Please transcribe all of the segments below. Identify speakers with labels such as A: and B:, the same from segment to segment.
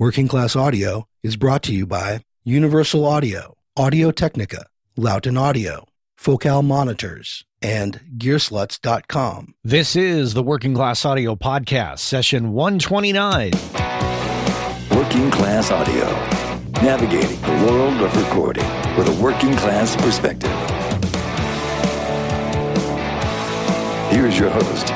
A: Working Class Audio is brought to you by Universal Audio, Audio Technica, Lauten Audio, Focal Monitors, and Gearslutz.com.
B: This is the Working Class Audio Podcast, session 129.
C: Working Class Audio, navigating the world of recording with a working class perspective. Here's your host,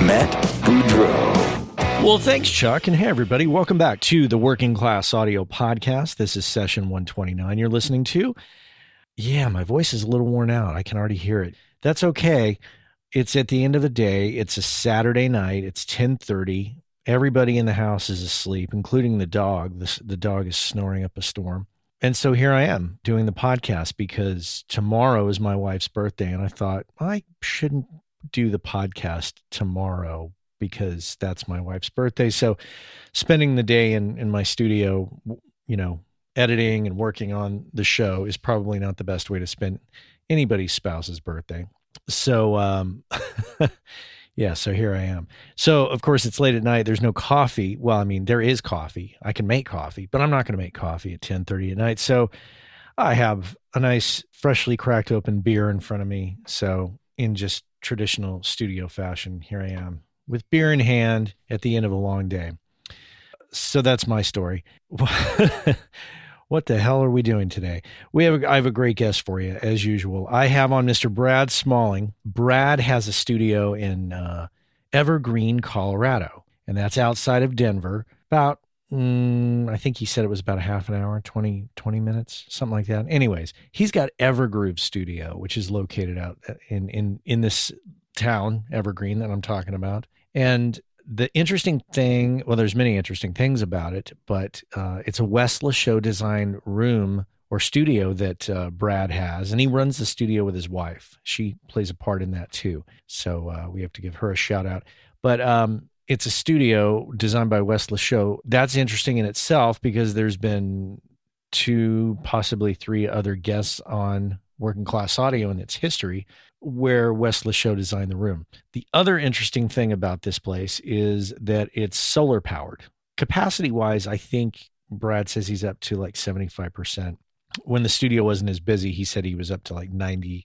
C: Matt Boudreau.
B: Well, thanks, Chuck. And hey, everybody, welcome back to the Working Class Audio Podcast. This is session 129 you're listening to. Yeah, my voice is a little worn out. I can already hear it. That's okay. It's at the end of the day. It's a Saturday night. It's 1030. Everybody in the house is asleep, including the dog. The, the dog is snoring up a storm. And so here I am doing the podcast because tomorrow is my wife's birthday. And I thought I shouldn't do the podcast tomorrow because that's my wife's birthday. So spending the day in, in my studio, you know, editing and working on the show is probably not the best way to spend anybody's spouse's birthday. So, um, yeah, so here I am. So, of course, it's late at night. There's no coffee. Well, I mean, there is coffee. I can make coffee, but I'm not going to make coffee at 10:30 at night. So, I have a nice freshly cracked open beer in front of me. So, in just traditional studio fashion, here I am with beer in hand at the end of a long day. So that's my story. what the hell are we doing today? We have a, I have a great guest for you as usual. I have on Mr. Brad Smalling. Brad has a studio in uh, Evergreen, Colorado, and that's outside of Denver. About mm, I think he said it was about a half an hour, 20, 20 minutes, something like that. Anyways, he's got Evergroove Studio, which is located out in in in this town, Evergreen, that I'm talking about. And the interesting thing, well, there's many interesting things about it, but uh, it's a Wes Show design room or studio that uh, Brad has, and he runs the studio with his wife. She plays a part in that too, so uh, we have to give her a shout out. But um, it's a studio designed by Wes Show. That's interesting in itself because there's been two, possibly three other guests on Working Class Audio in its history where Wes Lachot designed the room. The other interesting thing about this place is that it's solar powered. Capacity wise, I think Brad says he's up to like 75%. When the studio wasn't as busy, he said he was up to like 92%.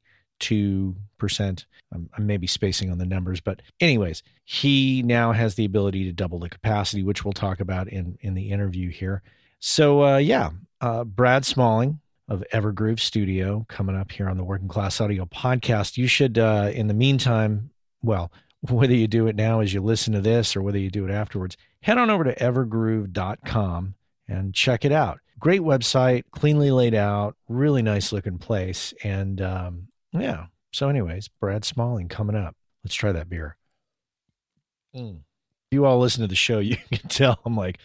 B: I'm, I'm maybe spacing on the numbers, but anyways, he now has the ability to double the capacity, which we'll talk about in, in the interview here. So, uh, yeah, uh, Brad Smalling, of Evergroove Studio coming up here on the Working Class Audio podcast. You should, uh, in the meantime, well, whether you do it now as you listen to this or whether you do it afterwards, head on over to evergroove.com and check it out. Great website, cleanly laid out, really nice looking place. And um, yeah, so, anyways, Brad Smalling coming up. Let's try that beer. Mm. You all listen to the show, you can tell I'm like,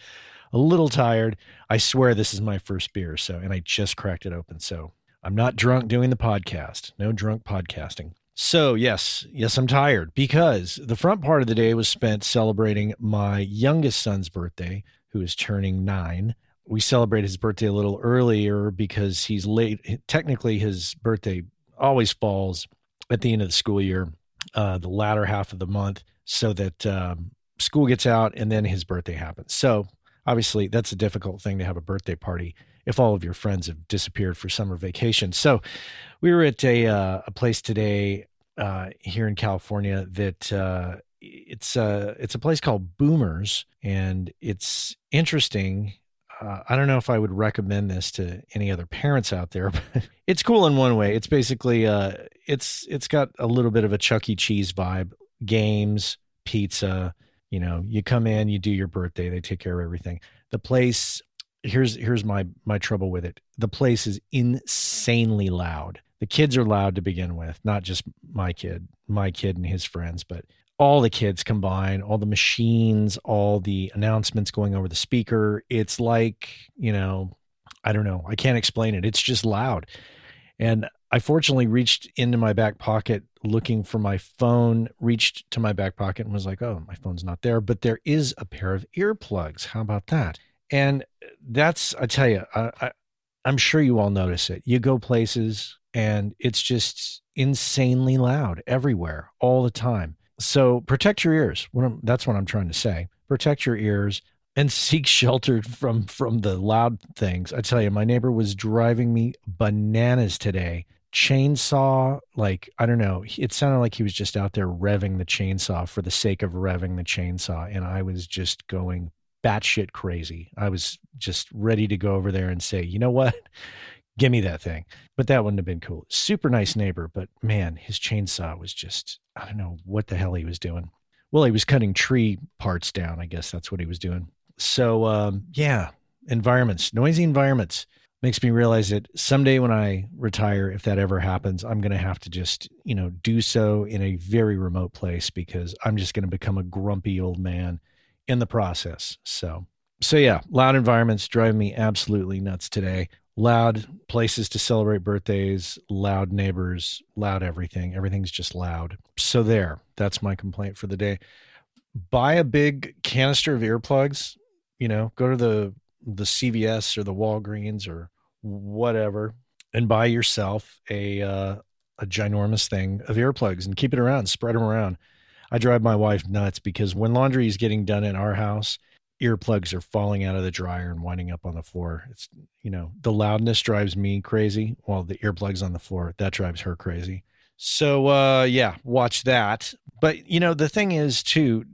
B: a little tired. I swear this is my first beer, so and I just cracked it open. So I'm not drunk doing the podcast. No drunk podcasting. So, yes, yes, I'm tired because the front part of the day was spent celebrating my youngest son's birthday, who is turning nine. We celebrate his birthday a little earlier because he's late. Technically, his birthday always falls at the end of the school year, uh, the latter half of the month, so that um, school gets out and then his birthday happens. So obviously that's a difficult thing to have a birthday party if all of your friends have disappeared for summer vacation. So we were at a uh, a place today uh, here in California that uh, it's a uh, it's a place called Boomers, and it's interesting. Uh, I don't know if I would recommend this to any other parents out there, but it's cool in one way. It's basically uh, it's it's got a little bit of a Chuck E. Cheese vibe, games, pizza, you know you come in you do your birthday they take care of everything. The place here's here's my my trouble with it. The place is insanely loud. The kids are loud to begin with not just my kid my kid and his friends but all the kids combined all the machines all the announcements going over the speaker. It's like you know i don't know i can't explain it. It's just loud. And I fortunately reached into my back pocket looking for my phone, reached to my back pocket and was like, oh, my phone's not there, but there is a pair of earplugs. How about that? And that's, I tell you, I, I, I'm sure you all notice it. You go places and it's just insanely loud everywhere all the time. So protect your ears. What that's what I'm trying to say. Protect your ears. and seek shelter from from the loud things. I tell you, my neighbor was driving me bananas today. Chainsaw, like I don't know, it sounded like he was just out there revving the chainsaw for the sake of revving the chainsaw, and I was just going batshit crazy. I was just ready to go over there and say, you know what? Give me that thing. But that wouldn't have been cool. Super nice neighbor, but man, his chainsaw was just, I don't know what the hell he was doing. Well, he was cutting tree parts down. I guess that's what he was doing. So, um, yeah, environments, noisy environments makes me realize that someday when I retire, if that ever happens, I'm going to have to just, you know, do so in a very remote place because I'm just going to become a grumpy old man in the process. So, so yeah, loud environments drive me absolutely nuts today loud places to celebrate birthdays, loud neighbors, loud everything. Everything's just loud. So there, that's my complaint for the day. Buy a big canister of earplugs, you know, go to the the CVS or the Walgreens or whatever and buy yourself a uh, a ginormous thing of earplugs and keep it around, spread them around. I drive my wife nuts because when laundry is getting done in our house, earplugs are falling out of the dryer and winding up on the floor. It's you know the loudness drives me crazy, while the earplugs on the floor that drives her crazy. So uh, yeah, watch that. But you know the thing is too,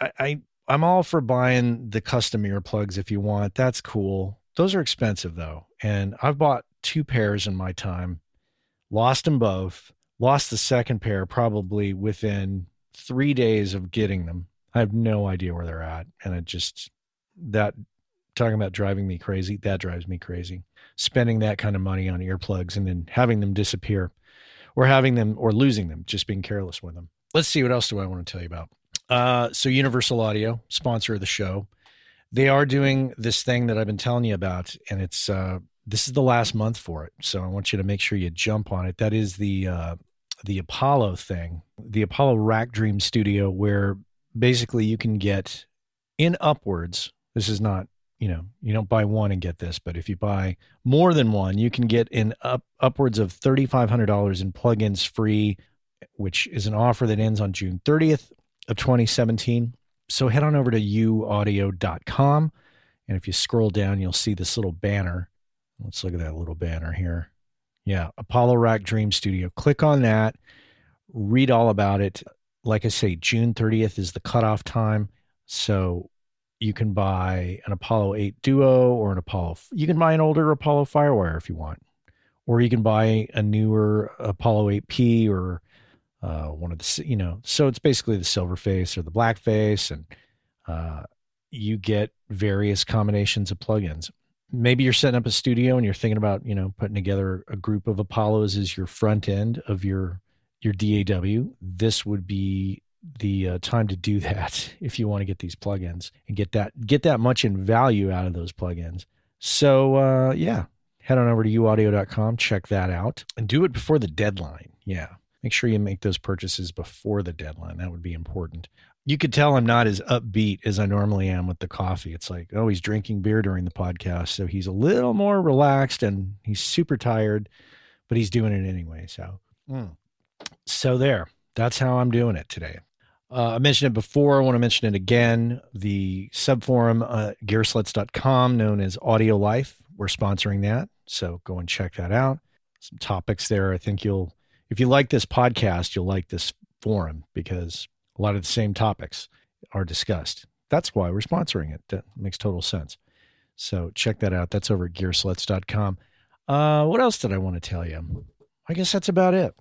B: I, I I'm all for buying the custom earplugs if you want. That's cool. Those are expensive though, and I've bought two pairs in my time, lost them both. Lost the second pair probably within three days of getting them I have no idea where they're at. And it just, that, talking about driving me crazy, that drives me crazy. Spending that kind of money on earplugs and then having them disappear or having them or losing them, just being careless with them. Let's see, what else do I want to tell you about? Uh, so, Universal Audio, sponsor of the show, they are doing this thing that I've been telling you about, and it's, uh, this is the last month for it. So I want you to make sure you jump on it. That is the, uh, the Apollo thing, the Apollo Rack Dream Studio, where basically you can get in upwards. This is not, you know, you don't buy one and get this, but if you buy more than one, you can get in up upwards of $3,500 in plugins free, which is an offer that ends on June 30th of 2017. So head on over to uaudio.com. And if you scroll down, you'll see this little banner. Let's look at that little banner here. Yeah, Apollo Rack Dream Studio. Click on that, read all about it like I say, June 30th is the cutoff time. So you can buy an Apollo 8 Duo or an Apollo. You can buy an older Apollo Firewire if you want, or you can buy a newer Apollo 8P or uh, one of the, you know, so it's basically the silver face or the black face, and uh, you get various combinations of plugins. Maybe you're setting up a studio and you're thinking about, you know, putting together a group of Apollos as your front end of your your DAW, this would be the uh, time to do that if you want to get these plugins and get that get that much in value out of those plugins. So uh, yeah, head on over to uaudio.com, check that out, and do it before the deadline. Yeah, make sure you make those purchases before the deadline. That would be important. You could tell I'm not as upbeat as I normally am with the coffee. It's like, oh, he's drinking beer during the podcast, so he's a little more relaxed and he's super tired, but he's doing it anyway. So. Mm. So there, that's how I'm doing it today. Uh, I mentioned it before. I want to mention it again. The subforum, uh, gearslutz.com, known as Audio Life, we're sponsoring that. So go and check that out. Some topics there. I think you'll, if you like this podcast, you'll like this forum because a lot of the same topics are discussed. That's why we're sponsoring it. That makes total sense. So check that out. That's over at gearslutz.com. Uh, what else did I want to tell you? I guess that's about it.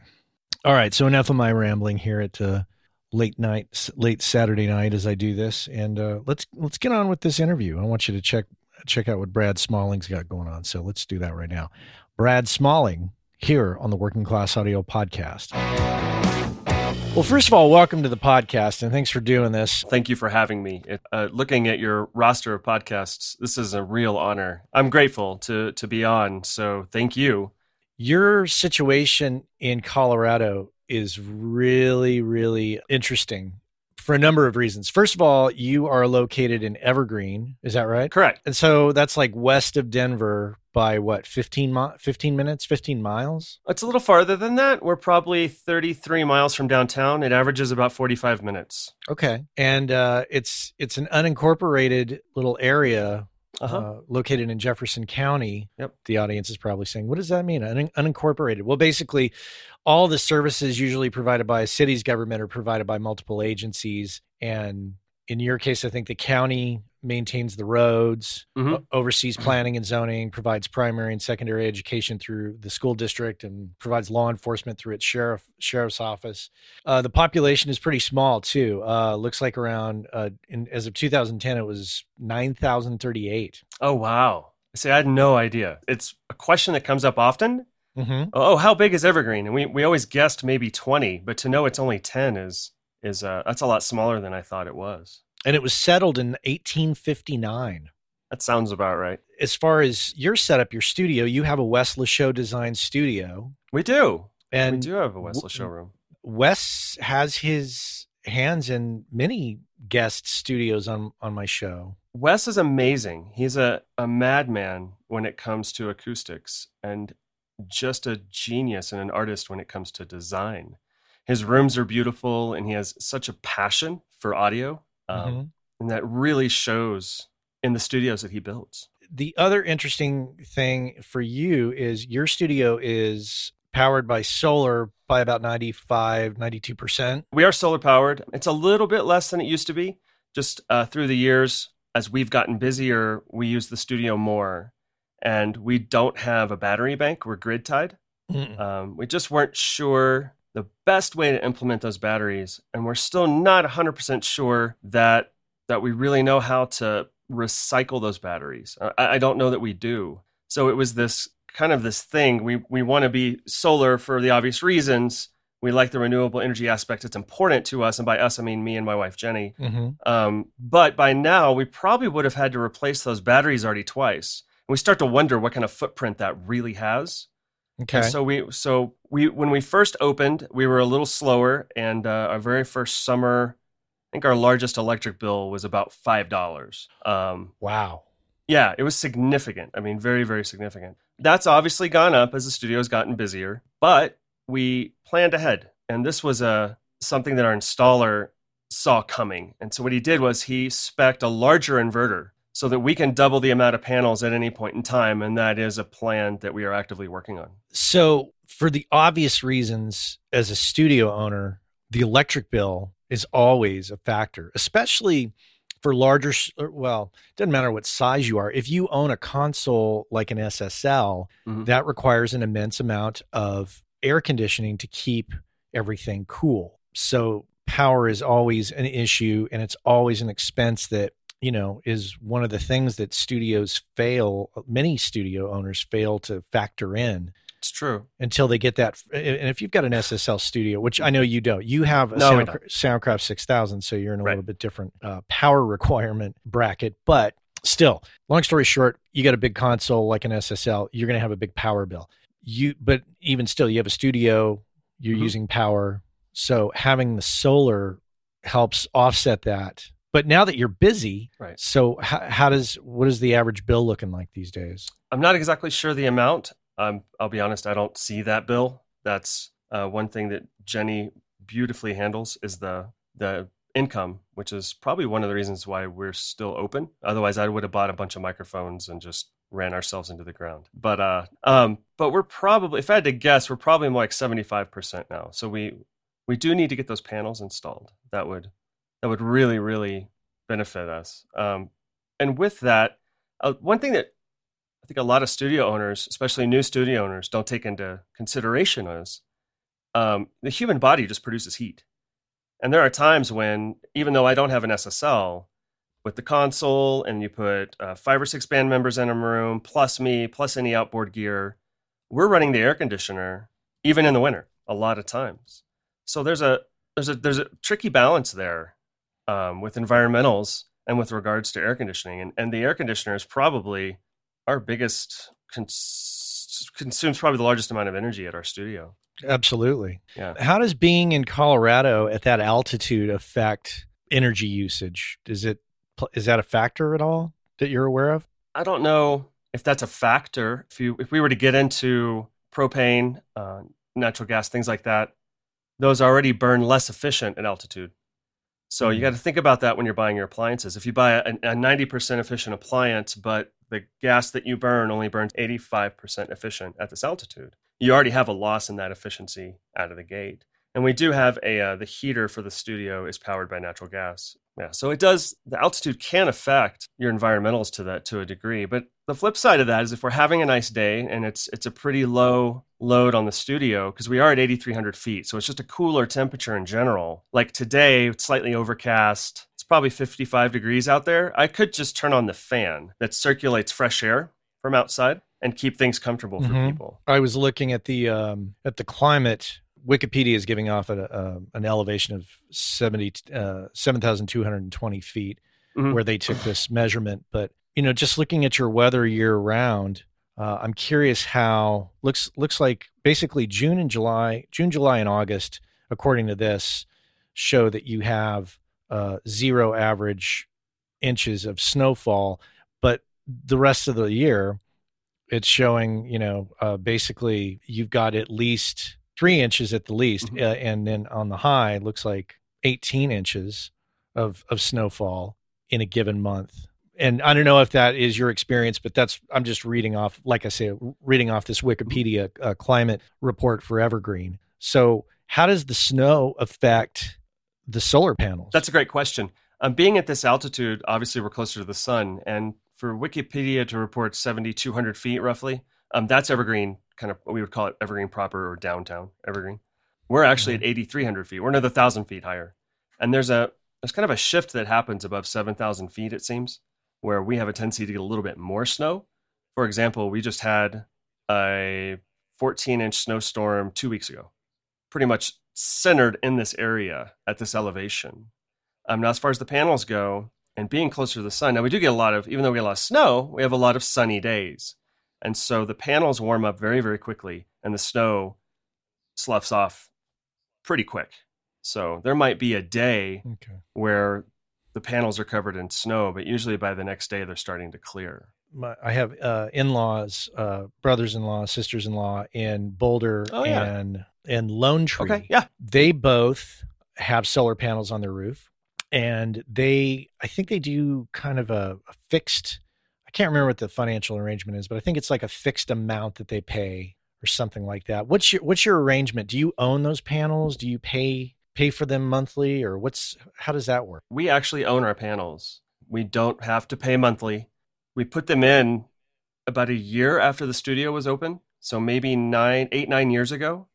B: All right, so enough of my rambling here at uh, late night, late Saturday night as I do this, and uh, let's let's get on with this interview. I want you to check check out what Brad Smalling's got going on. So let's do that right now. Brad Smalling here on the Working Class Audio Podcast. Well, first of all, welcome to the podcast, and thanks for doing this.
D: Thank you for having me. Uh, looking at your roster of podcasts, this is a real honor. I'm grateful to to be on. So thank you
B: your situation in Colorado is really, really interesting for a number of reasons. First of all, you are located in Evergreen. Is that right?
D: Correct.
B: And so that's like west of Denver, by what 15 mi- 15 minutes 15 miles
D: It's a little farther than that. We're probably 33 miles from downtown. It averages about 45 minutes.
B: okay and uh, it's it's an unincorporated little area
D: Uh-huh.
B: uh, located in Jefferson County.
D: Yep.
B: The audience is probably saying, "What does that mean? Un- unincorporated?" Well, basically, all the services usually provided by a city's government are provided by multiple agencies, and in your case, I think the county maintains the roads,
D: Mhm.
B: oversees planning and zoning, provides primary and secondary education through the school district, and provides law enforcement through its sheriff sheriff's office. Uh, the population is pretty small too. Uh, looks like around uh, in, as of 2010, it was 9,038.
D: Oh, wow. See, I had no idea. It's a question that comes up often.
B: Mm-hmm.
D: Oh, how big is Evergreen? And we, we always guessed maybe 20, but to know it's only 10 is is uh, that's a lot smaller than I thought it was.
B: And it was settled in 1859.
D: That sounds about right.
B: As far as your setup, your studio, you have a Wes Show design studio,
D: We do.
B: and
D: we do have a Westlaw
B: w-
D: showroom.
B: Wes has his hands in many guest studios on on my show.
D: Wes is amazing. He's a, a madman when it comes to acoustics and just a genius and an artist when it comes to design. His rooms are beautiful and he has such a passion for audio. Um,
B: Mhm.
D: And that really shows in the studios that he builds.
B: The other interesting thing for you is your studio is powered by solar by about 95, 92%.
D: We are solar powered. It's a little bit less than it used to be. Just uh, through the years, as we've gotten busier, we use the studio more. And we don't have a battery bank. We're grid tied. Um, we just weren't sure the best way to implement those batteries, and we're still not 100% sure that that we really know how to recycle those batteries. I, I don't know that we do. So it was this kind of this thing. We we want to be solar for the obvious reasons. We like the renewable energy aspect. It's important to us, and by us I mean me and my wife Jenny.
B: hmm
D: Um, but by now, we probably would have had to replace those batteries already twice. And we start to wonder what kind of footprint that really has.
B: Okay.
D: And so we so we when we first opened, we were a little slower, and uh, our very first summer, I think our largest electric bill was about five dollars. Um,
B: wow.
D: yeah, it was significant. I mean, very very significant. That's obviously gone up as the studio's gotten busier, but we planned ahead, and this was a something that our installer saw coming. And so what he did was he spec'd a larger inverter so that we can double the amount of panels at any point in time, and that is a plan that we are actively working on.
B: So, for the obvious reasons, as a studio owner, the electric bill is always a factor, especially for larger. Well, it doesn't matter what size you are. If you own a console like an SSL,
D: Mhm.
B: that requires an immense amount of air conditioning to keep everything cool. So, power is always an issue, and it's always an expense that you know is one of the things that studios fail many studio owners fail to factor in
D: It's true.
B: until they get that. And if you've got an SSL studio, which I know you don't, you have a
D: No,
B: Sound, Soundcraft 6000, so you're in a
D: Right.
B: little bit different uh, power requirement bracket. But still, long story short, you got a big console like an SSL, you're going to have a big power bill. You, but even still, you have a studio, you're
D: Mhm.
B: using power, so having the solar helps offset that. But now that you're busy,
D: Right.
B: so how, how does what is the average bill looking like these days?
D: I'm not exactly sure the amount. Um, I'll be honest, I don't see that bill. That's uh, one thing that Jenny beautifully handles is the the income, which is probably one of the reasons why we're still open. Otherwise, I would have bought a bunch of microphones and just ran ourselves into the ground. But uh, um, but we're probably, if I had to guess, we're probably more like 75 percent now. So we we do need to get those panels installed. That would that would really really benefit us. Um, and with that, uh, one thing that I think a lot of studio owners, especially new studio owners, don't take into consideration is um, the human body just produces heat. And there are times when, even though I don't have an SSL, with the console and you put uh, five or six band members in a room, plus me, plus any outboard gear, we're running the air conditioner even in the winter a lot of times. So there's a there's a there's a tricky balance there um, with environmentals and with regards to air conditioning, and and the air conditioner is probably our biggest cons- consumes probably the largest amount of energy at our studio.
B: Absolutely.
D: Yeah.
B: How does being in Colorado at that altitude affect energy usage? Is it is that a factor at all that you're aware of?
D: I don't know if that's a factor, if you if we were to get into propane, uh, natural gas, things like that, those already burn less efficient at altitude. So you mm-hmm. got to think about that when you're buying your appliances. If you buy a, a 90% efficient appliance, but the gas that you burn only burns 85% efficient at this altitude, you already have a loss in that efficiency out of the gate. And we do have a uh, the heater for the studio is powered by natural gas. Yeah, so it does. The altitude can affect your environmentals to that to a degree, but the flip side of that is if we're having a nice day and it's it's a pretty low load on the studio because we are at 8,300 feet, so it's just a cooler temperature in general. Like today, it's slightly overcast. It's probably 55 degrees out there. I could just turn on the fan that circulates fresh air from outside and keep things comfortable for
B: Mhm.
D: people.
B: I was looking at the um, at the climate. Wikipedia is giving off a, a, an elevation of 70, uh, 7,220 feet
D: Mhm.
B: where they took this measurement. But, you know, just looking at your weather year round, uh, I'm curious how looks looks like basically June and July, June, July, and August, according to this, show that you have uh, zero average inches of snowfall, but the rest of the year, it's showing you know uh, basically you've got at least three inches at the least,
D: Mhm.
B: uh, and then on the high looks like 18 inches of of snowfall in a given month. And I don't know if that is your experience, but that's I'm just reading off, like I say, reading off this Wikipedia uh, climate report for Evergreen. So, how does the snow affect the solar panels?
D: That's a great question. Um, being at this altitude, obviously we're closer to the sun, and for Wikipedia to report 7,200 feet roughly, um, that's Evergreen, kind of what we would call it Evergreen proper or downtown Evergreen. We're actually at 8,300 feet. We're another thousand feet higher, and there's a there's kind of a shift that happens above 7,000 feet. It seems where we have a tendency to get a little bit more snow. For example, we just had a 14 inch snowstorm two weeks ago, pretty much centered in this area at this elevation. Um, now, as far as the panels go, and being closer to the sun, now we do get a lot of, even though we get a lot of snow, we have a lot of sunny days. And so the panels warm up very, very quickly, and the snow sloughs off pretty quick. So there might be a day
B: okay.
D: where the panels are covered in snow, but usually by the next day they're starting to clear.
B: my, I have uh, in-laws, uh, brothers-in-law, sisters-in-law in Boulder
D: Oh, yeah.
B: and and Lone Tree.
D: Okay, yeah.
B: They both have solar panels on their roof, and they, I think they do kind of a, a fixed. I can't remember what the financial arrangement is, but I think it's like a fixed amount that they pay or something like that. What's your What's your arrangement? Do you own those panels? Do you pay pay for them monthly, or what's how does that work?
D: We actually own our panels. We don't have to pay monthly. We put them in about a year after the studio was open, so maybe nine, eight, nine years ago.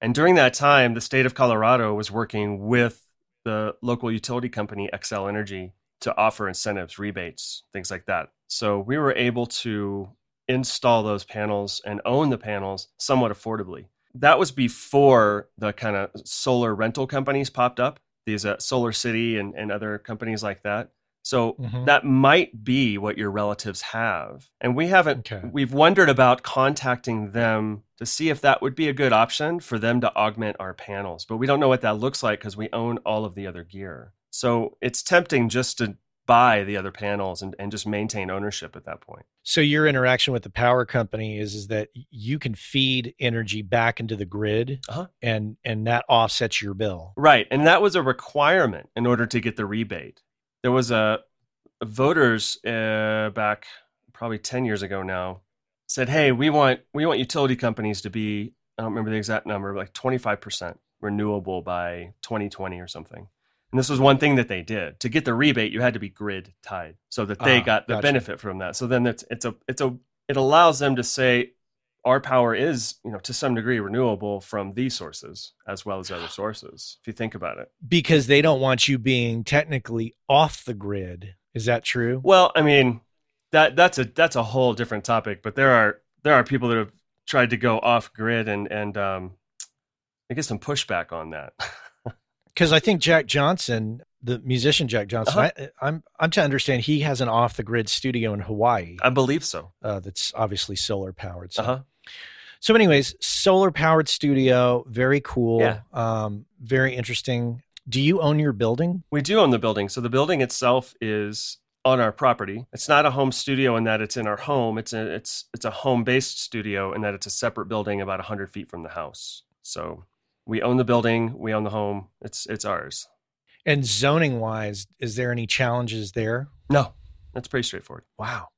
D: And during that time, the state of Colorado was working with the local utility company, Xcel Energy, to offer incentives, rebates, things like that. So we were able to install those panels and own the panels somewhat affordably. That was before the kind of solar rental companies popped up, these uh, Solar City and, and other companies like that. So
B: Mhm.
D: that might be what your relatives have. And we haven't,
B: Okay.
D: we've wondered about contacting them to see if that would be a good option for them to augment our panels. But we don't know what that looks like because we own all of the other gear. So it's tempting just to buy the other panels and, and just maintain ownership at that point.
B: So your interaction with the power company is is that you can feed energy back into the grid,
D: Uh-huh.
B: and and that offsets your bill.
D: Right. And that was a requirement in order to get the rebate. There was a voters uh, back probably 10 years ago now said, "Hey, we want we want utility companies to be I don't remember the exact number, but like 25% renewable by 2020 or something." And this was one thing that they did. To get the rebate, you had to be grid tied so that they
B: Ah,
D: got the
B: gotcha.
D: benefit from that. So then it's it's a it's a it allows them to say our power is, you know, to some degree renewable from these sources as well as other sources. If you think about it.
B: Because they don't want you being technically off the grid. Is that true?
D: Well, I mean, that that's a that's a whole different topic. But there are there are people that have tried to go off grid and and um, I get some pushback on that.
B: Because I think Jack Johnson, the musician Jack Johnson,
D: Uh-huh.
B: I, I'm I'm to understand he has an off the grid studio in Hawaii
D: I believe so.
B: uh, that's obviously solar powered. So.
D: Uh huh.
B: So, anyways, solar powered studio, very cool.
D: Yeah.
B: Um, very interesting. Do you own your building?
D: We do own the building. So the building itself is on our property. It's not a home studio in that it's in our home. It's a it's it's a home based studio in that it's a separate building about hundred feet from the house. So we own the building, we own the home. It's it's ours.
B: And zoning wise, is there any challenges there?
D: No, that's pretty straightforward.
B: Wow.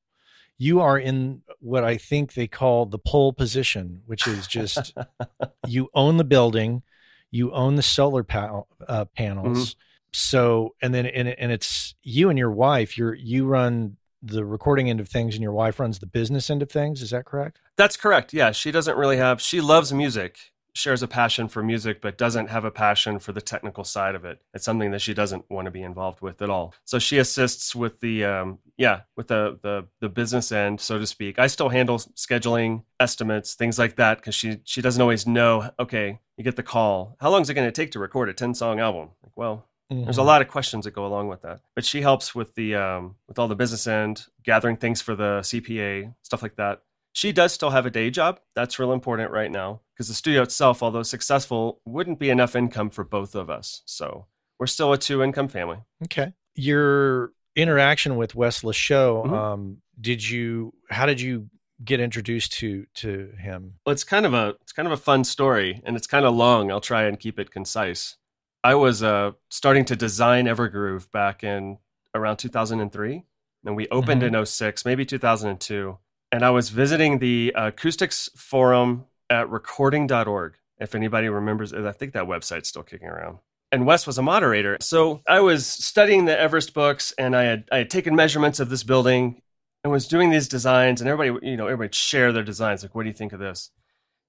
B: You are in what I think they call the pole position, which is just you own the building, you own the solar pa- uh, panels. Mm-hmm. So, and then, and, and it's you and your wife, you're, you run the recording end of things and your wife runs the business end of things. Is that correct?
D: That's correct. Yeah. She doesn't really have, she loves music shares a passion for music but doesn't have a passion for the technical side of it. It's something that she doesn't want to be involved with at all. So she assists with the um, yeah with the, the the business end so to speak. I still handle scheduling estimates things like that because she she doesn't always know okay you get the call. How long is it going to take to record a 10 song album? Like well Mm-hmm. There's a lot of questions that go along with that, but she helps with the um, with all the business end, gathering things for the CPA, stuff like that. She does still have a day job. That's real important right now because the studio itself, although successful, wouldn't be enough income for both of us. So we're still a two income family.
B: Okay. Your interaction with Wes Lachot, mm-hmm. um, did you, how did you get introduced to to him?
D: Well, it's kind of a it's kind of a fun story, and it's kind of long. I'll try and keep it concise. I was uh, starting to design Evergroove back in around 2003, and we opened mm-hmm. in 06, maybe 2002 and I was visiting the acoustics forum at recording.org. If anybody remembers, I think that website's still kicking around. And Wes was a moderator. So I was studying the Everest books and I had, I had taken measurements of this building and was doing these designs. And everybody, you know, everybody share their designs. Like, what do you think of this?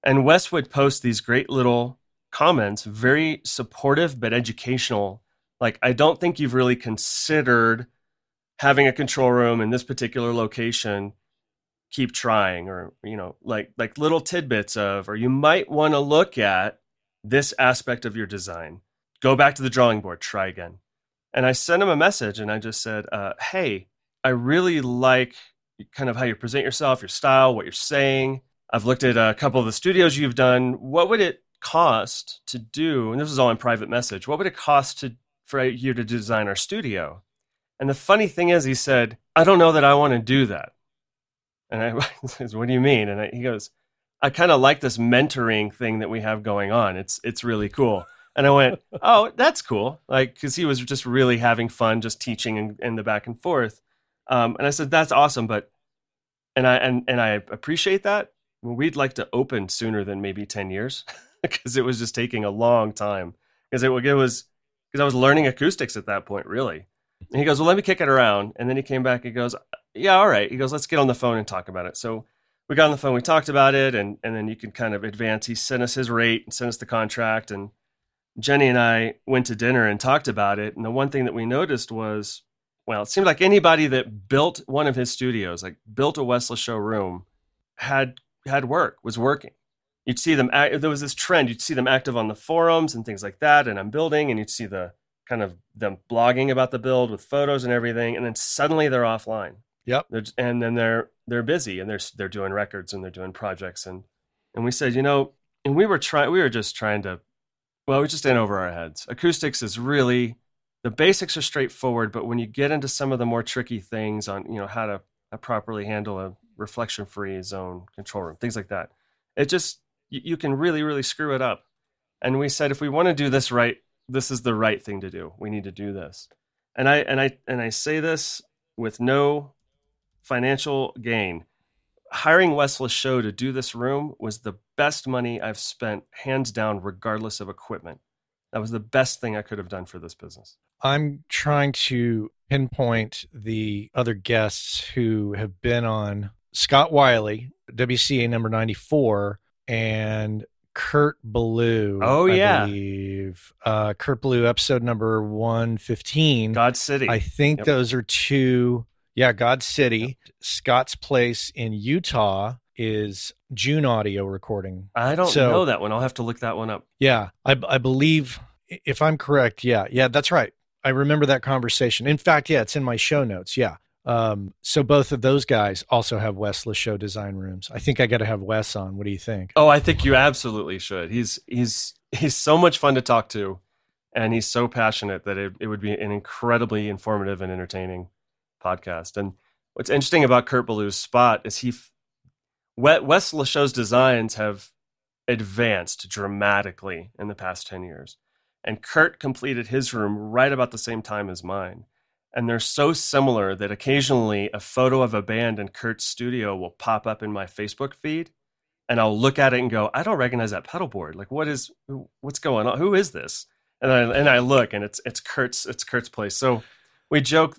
D: And Wes would post these great little comments, very supportive but educational. Like, I don't think you've really considered having a control room in this particular location keep trying or you know like like little tidbits of or you might want to look at this aspect of your design. Go back to the drawing board try again. And i sent him a message and i just said uh, hey i really like kind of how you present yourself your style what you're saying. I've looked at a couple of the studios you've done. What would it cost to do? And this is all in private message. What would it cost to for you to design our studio? And the funny thing is he said i don't know that i want to do that and I says, "What do you mean?" And I, he goes, "I kind of like this mentoring thing that we have going on. It's it's really cool." And I went, "Oh, that's cool!" Like because he was just really having fun, just teaching and, and the back and forth. Um, and I said, "That's awesome," but and I and and I appreciate that. we'd like to open sooner than maybe ten years because it was just taking a long time. Because it, it was because I was learning acoustics at that point, really. And he goes, "Well, let me kick it around." And then he came back. He goes, yeah, all right. He goes, let's get on the phone and talk about it. So we got on the phone, we talked about it, and and then you can kind of advance. He sent us his rate and sent us the contract, and Jenny and I went to dinner and talked about it. And the one thing that we noticed was, well, it seemed like anybody that built one of his studios, like built a Wes showroom, had had work, was working. You'd see them. There was this trend. You'd see them active on the forums and things like that. And I'm building, and you'd see the kind of them blogging about the build with photos and everything, and then suddenly they're offline
B: Yep.
D: They're, and then they're they're busy and they're they're doing records and they're doing projects and and we said, you know, and we were trying we were just trying to well, we just in over our heads. Acoustics is really the basics are straightforward, but when you get into some of the more tricky things on, you know, how to, how properly handle a reflection free zone control room, things like that, it just you, you can really really screw it up. And we said if we want to do this right, this is the right thing to do. We need to do this. And I and I and I say this with no financial gain. Hiring Wes Show to do this room was the best money I've spent, hands down, regardless of equipment. That was the best thing I could have done for this business.
B: I'm trying to pinpoint the other guests who have been on Scott Wiley, WCA number 94, and Kurt Ballou.
D: Oh, yeah.
B: Believe. Uh, Kurt Ballou episode number 115.
D: God City.
B: I think yep. those are two yeah, God City. Scott's Place in Utah is June Audio recording.
D: I don't so, know that one. I'll have to look that one up.
B: Yeah, I, I believe, if I'm correct, yeah, yeah, that's right. I remember that conversation. In fact, yeah, it's in my show notes. Yeah. Um, so both of those guys also have Wes Lachot design rooms. I think I got to have Wes on. What do you think?
D: Oh, I think you absolutely should. He's he's he's so much fun to talk to, and he's so passionate that it, it would be an incredibly informative and entertaining podcast. And what's interesting about Kurt Ballou's spot is he, Wes Lachot's designs have advanced dramatically in the past 10 years. And Kurt completed his room right about the same time as mine. And they're so similar that occasionally a photo of a band in Kurt's studio will pop up in my Facebook feed. And I'll look at it and go, I don't recognize that pedal board. Like, what is, what's going on? Who is this? And I, and I look and it's, it's Kurt's, it's Kurt's place. So we joke,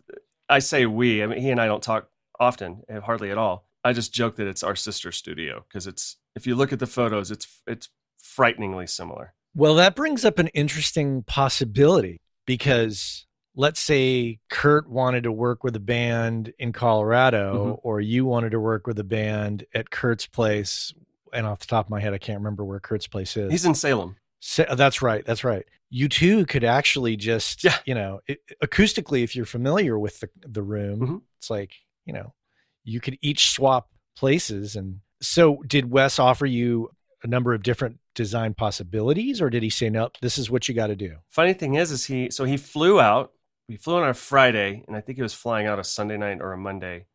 D: I say we, I mean, he and I don't talk often, eh, hardly at all. I just joke that it's our sister studio because it's, if you look at the photos, it's, it's frighteningly similar.
B: Well, that brings up an interesting possibility because let's say Kurt wanted to work with a band in Colorado mm-hmm. or you wanted to work with a band at Kurt's place. And off the top of my head, I can't remember where Kurt's place is.
D: He's in Salem.
B: Sa- that's right. That's right. You two could actually just, yeah. you know, it, acoustically, if you're familiar with the, the room, mm-hmm. it's like, you know, you could each swap places. And so did Wes offer you a number of different design possibilities or did he say, nope, this is what you got to do?
D: Funny thing is, is he, so he flew out we flew on a Friday, and I think he was flying out a Sunday night or a Monday.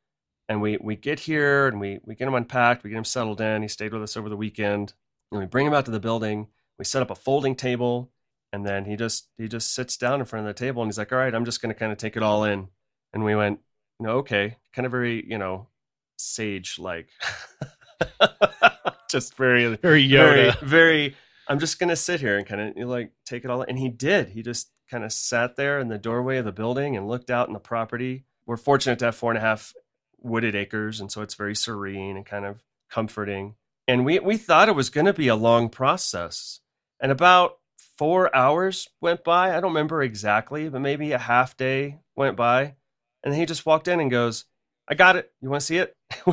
D: And we we get here and we we get him unpacked, we get him settled in. He stayed with us over the weekend, and we bring him out to the building. We set up a folding table, and then he just he just sits down in front of the table and he's like, "All right, I'm just going to kind of take it all in." And we went, "No, okay," kind of very you know sage like, just very
B: very Yoda.
D: very very. I'm just gonna sit here and kind of like take it all. In. And he did. He just kind of sat there in the doorway of the building and looked out in the property. We're fortunate to have four and a half wooded acres, and so it's very serene and kind of comforting. And we we thought it was going to be a long process, and about four hours went by. I don't remember exactly, but maybe a half day went by, and he just walked in and goes, "I got it. You want to see it?"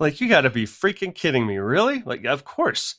D: like you got to be freaking kidding me, really? Like, of course.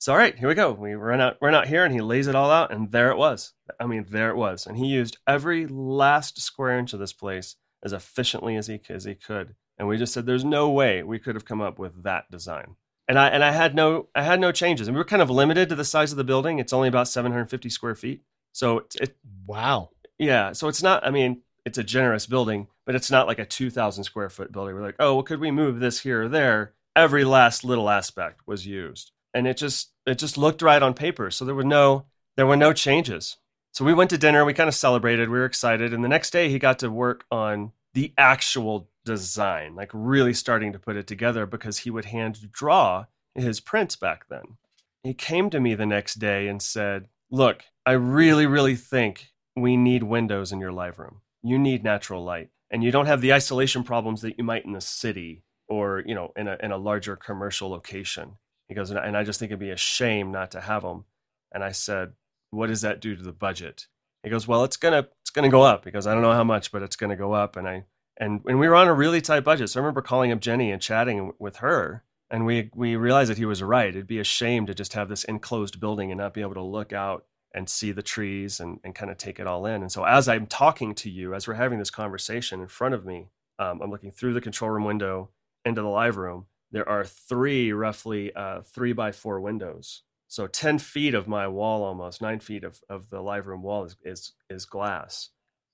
D: So all right, here we go. We run out run out here and he lays it all out and there it was. I mean, there it was. And he used every last square inch of this place as efficiently as he as he could. And we just said there's no way we could have come up with that design. And I and I had no I had no changes. And we were kind of limited to the size of the building. It's only about 750 square feet. So it, it
B: wow.
D: Yeah, so it's not I mean, it's a generous building, but it's not like a 2000 square foot building. We're like, "Oh, well could we move this here or there?" Every last little aspect was used and it just it just looked right on paper. So there were no there were no changes. So we went to dinner. We kind of celebrated. We were excited, and the next day he got to work on the actual design, like really starting to put it together because he would hand draw his prints back then. He came to me the next day and said, "Look, I really, really think we need windows in your live room. You need natural light, and you don't have the isolation problems that you might in the city." or you know in a in a larger commercial location he goes, and I just think it'd be a shame not to have them. And I said, what does that do to the budget? He goes, well, it's gonna it's gonna go up because I don't know how much, but it's gonna go up. And I and and we were on a really tight budget, so I remember calling up Jenny and chatting with her, and we we realized that he was right. It'd be a shame to just have this enclosed building and not be able to look out and see the trees and, and kind of take it all in. And so as I'm talking to you, as we're having this conversation in front of me, um, I'm looking through the control room window into the live room, there are three roughly uh, three by four windows. So 10 feet of my wall, almost nine feet of, of the live room wall is, is, is glass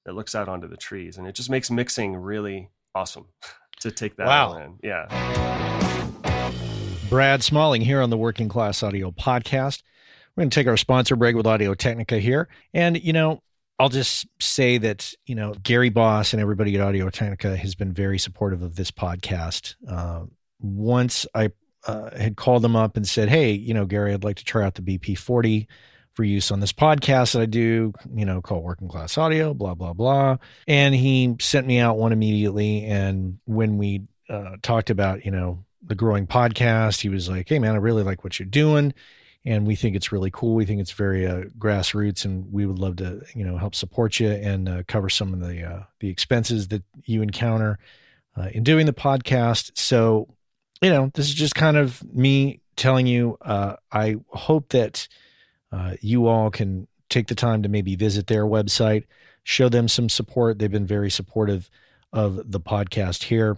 D: that looks out onto the trees. And it just makes mixing really awesome to take that wow. in. Yeah.
B: Brad Smalling here on the Working Class Audio Podcast. We're going to take our sponsor break with Audio Technica here. And, you know, I'll just say that, you know, Gary Boss and everybody at Audio Technica has been very supportive of this podcast. Uh, once I uh, had called him up and said, Hey, you know, Gary, I'd like to try out the BP40 for use on this podcast that I do, you know, called Working Class Audio, blah, blah, blah. And he sent me out one immediately. And when we uh, talked about, you know, the growing podcast, he was like, Hey, man, I really like what you're doing. And we think it's really cool. We think it's very uh, grassroots, and we would love to, you know, help support you and uh, cover some of the uh, the expenses that you encounter uh, in doing the podcast. So you know, this is just kind of me telling you. Uh, I hope that uh, you all can take the time to maybe visit their website, show them some support. They've been very supportive of the podcast here.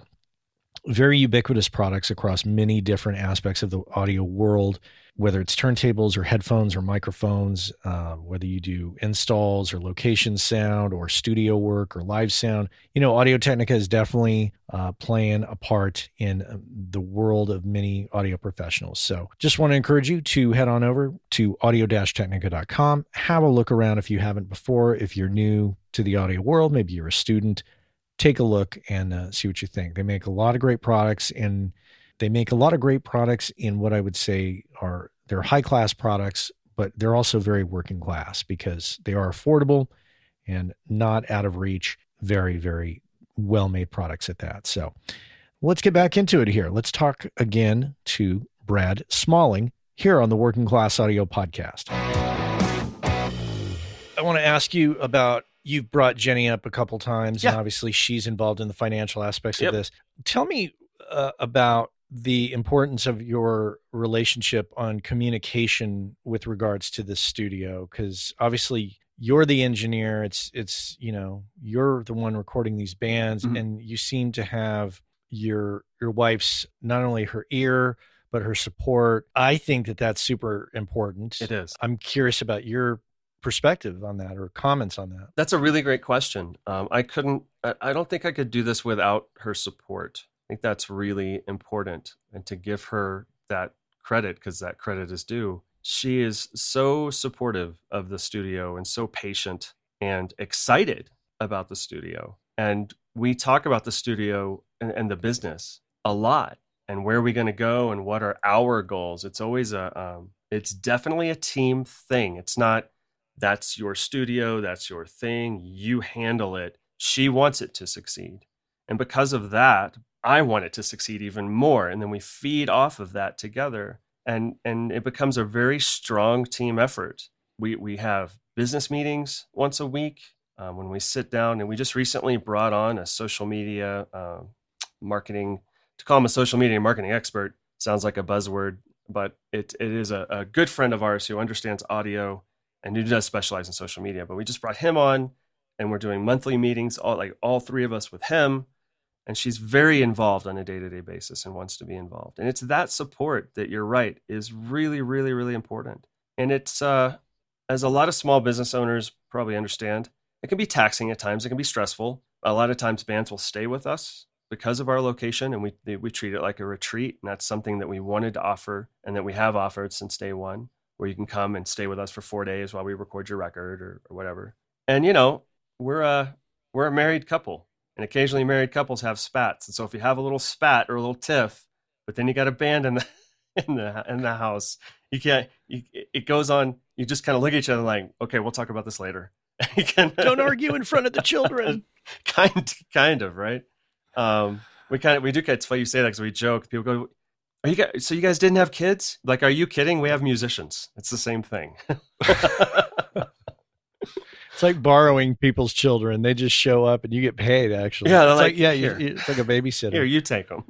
B: Very ubiquitous products across many different aspects of the audio world whether it's turntables or headphones or microphones, uh, whether you do installs or location sound or studio work or live sound, you know, Audio Technica is definitely uh, playing a part in um, the world of many audio professionals. So just want to encourage you to head on over to audio-technica.com, have a look around if you haven't before. If you're new to the audio world, maybe you're a student, take a look and uh, see what you think. They make a lot of great products and they make a lot of great products in what I would say are they're high class products, but they're also very working class because they are affordable and not out of reach. Very, very well made products at that. So let's get back into it here. Let's talk again to Brad Smalling here on the Working Class Audio Podcast. I want to ask you about you've brought Jenny up a couple times, yeah. and obviously she's involved in the financial aspects yep. of this. Tell me uh, about the importance of your relationship on communication with regards to the studio because obviously you're the engineer it's it's you know you're the one recording these bands mm-hmm. and you seem to have your your wife's not only her ear but her support i think that that's super important
D: it is
B: i'm curious about your perspective on that or comments on that
D: that's a really great question um, i couldn't i don't think i could do this without her support I think that's really important. And to give her that credit, because that credit is due, she is so supportive of the studio and so patient and excited about the studio. And we talk about the studio and, and the business a lot and where are we going to go and what are our goals. It's always a, um, it's definitely a team thing. It's not, that's your studio, that's your thing, you handle it. She wants it to succeed. And because of that, I want it to succeed even more. And then we feed off of that together. And, and it becomes a very strong team effort. We, we have business meetings once a week um, when we sit down. And we just recently brought on a social media uh, marketing, to call him a social media marketing expert sounds like a buzzword, but it, it is a, a good friend of ours who understands audio and who does specialize in social media. But we just brought him on and we're doing monthly meetings, all like all three of us with him. And she's very involved on a day-to-day basis and wants to be involved. And it's that support that you're right is really really really important. And it's uh, as a lot of small business owners probably understand it can be taxing at times. It can be stressful. A lot of times bands will stay with us because of our location and we we treat it like a retreat and that's something that we wanted to offer and that we have offered since day one where you can come and stay with us for four days while we record your record or, or whatever and you know we're a we're a married couple and occasionally married couples have spats. And so if you have a little spat or a little tiff, but then you got a band in the in the in the house, you can't. You, it goes on. You just kind of look at each other like, okay, we'll talk about this later.
B: can, Don't argue in front of the children.
D: kind kind of right. Um, we kind of we do. It's funny you say that because we joke. People go, "Are you guys? So you guys didn't have kids? Like, are you kidding? We have musicians. It's the same thing."
B: It's like borrowing people's children. They just show up and you get paid. Actually,
D: yeah,
B: it's
D: like,
B: like, yeah, you, it's like a babysitter.
D: Here, you take them.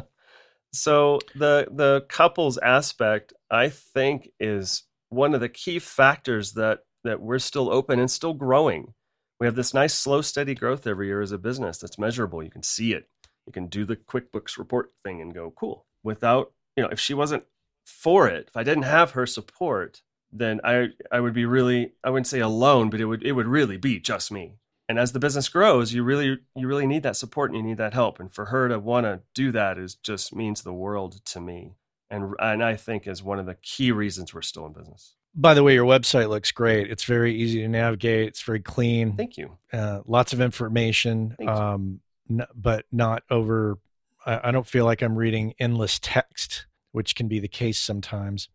D: so the the couples aspect, I think, is one of the key factors that that we're still open and still growing. We have this nice, slow, steady growth every year as a business that's measurable. You can see it. You can do the QuickBooks report thing and go, cool. Without, you know, if she wasn't for it, if I didn't have her support, then I I would be really I wouldn't say alone, but it would it would really be just me. And as the business grows, you really you really need that support and you need that help. And for her to want to do that is just means the world to me. And and I think is one of the key reasons we're still in business.
B: By the way, your website looks great. It's very easy to navigate. It's very clean.
D: Thank you.
B: Uh, lots of information, um, n- but not over. I, don't feel like I'm reading endless text, which can be the case sometimes.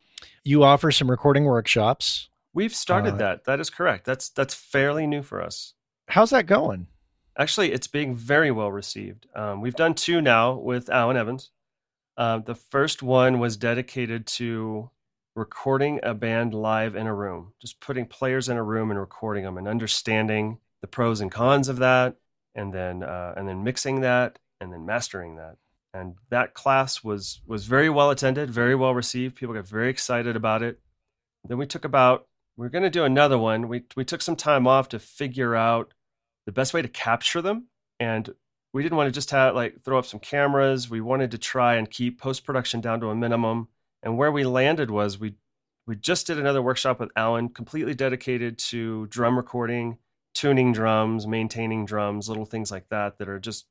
B: You offer some recording workshops.
D: We've started uh, that. That is correct. That's that's fairly new for us.
B: How's that going?
D: Actually, it's being very well received. Um, we've done two now with Alan Evans. Uh, the first one was dedicated to recording a band live in a room, just putting players in a room and recording them, and understanding the pros and cons of that, and then uh, and then mixing that, and then mastering that and that class was was very well attended, very well received. People got very excited about it. Then we took about we are going to do another one. We we took some time off to figure out the best way to capture them and we didn't want to just have like throw up some cameras. We wanted to try and keep post production down to a minimum. And where we landed was we we just did another workshop with Alan, completely dedicated to drum recording, tuning drums, maintaining drums, little things like that that are just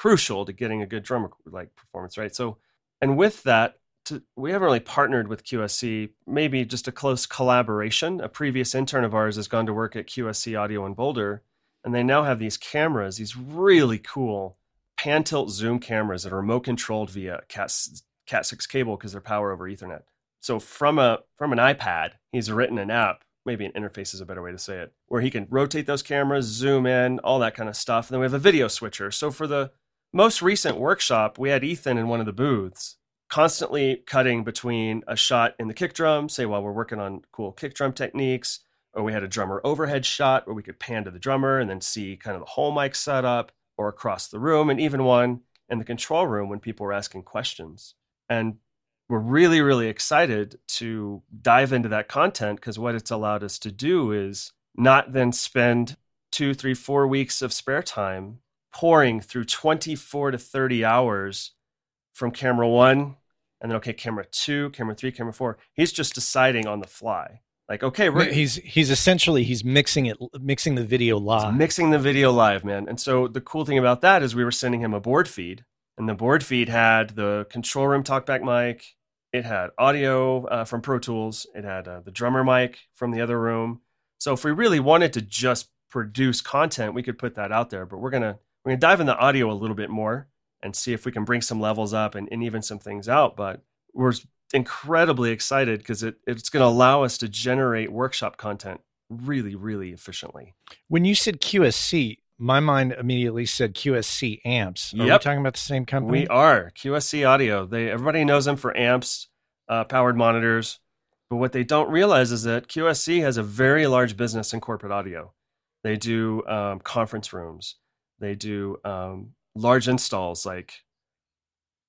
D: crucial to getting a good drum like performance, right? So, and with that, to, we haven't really partnered with QSC. Maybe just a close collaboration. A previous intern of ours has gone to work at QSC Audio in Boulder, and they now have these cameras, these really cool pan tilt zoom cameras that are remote controlled via Cat Cat six cable because they're power over Ethernet. So from a from an iPad, he's written an app. Maybe an interface is a better way to say it, where he can rotate those cameras, zoom in, all that kind of stuff. And then we have a video switcher. So for the most recent workshop, we had Ethan in one of the booths, constantly cutting between a shot in the kick drum, say while we're working on cool kick drum techniques, or we had a drummer overhead shot where we could pan to the drummer and then see kind of the whole mic setup or across the room, and even one in the control room when people were asking questions. And we're really, really excited to dive into that content because what it's allowed us to do is not then spend two, three, four weeks of spare time pouring through 24 to 30 hours from camera one and then okay camera two camera three camera four. He's just deciding on the fly. Like okay
B: we're, he's he's essentially he's mixing it mixing the video live.
D: mixing the video live man. And so the cool thing about that is we were sending him a board feed and the board feed had the control room talkback mic it had audio uh, from pro tools it had uh, the drummer mic from the other room. So if we really wanted to just produce content we could put that out there but we're gonna we're gonna dive in the audio a little bit more and see if we can bring some levels up and, and even some things out. But we're incredibly excited because it, it's going to allow us to generate workshop content really, really efficiently.
B: When you said QSC, my mind immediately said QSC amps. Are yep. we talking about the same company?
D: We are QSC Audio. They everybody knows them for amps, uh, powered monitors. But what they don't realize is that QSC has a very large business in corporate audio. They do um, conference rooms. They do um, large installs like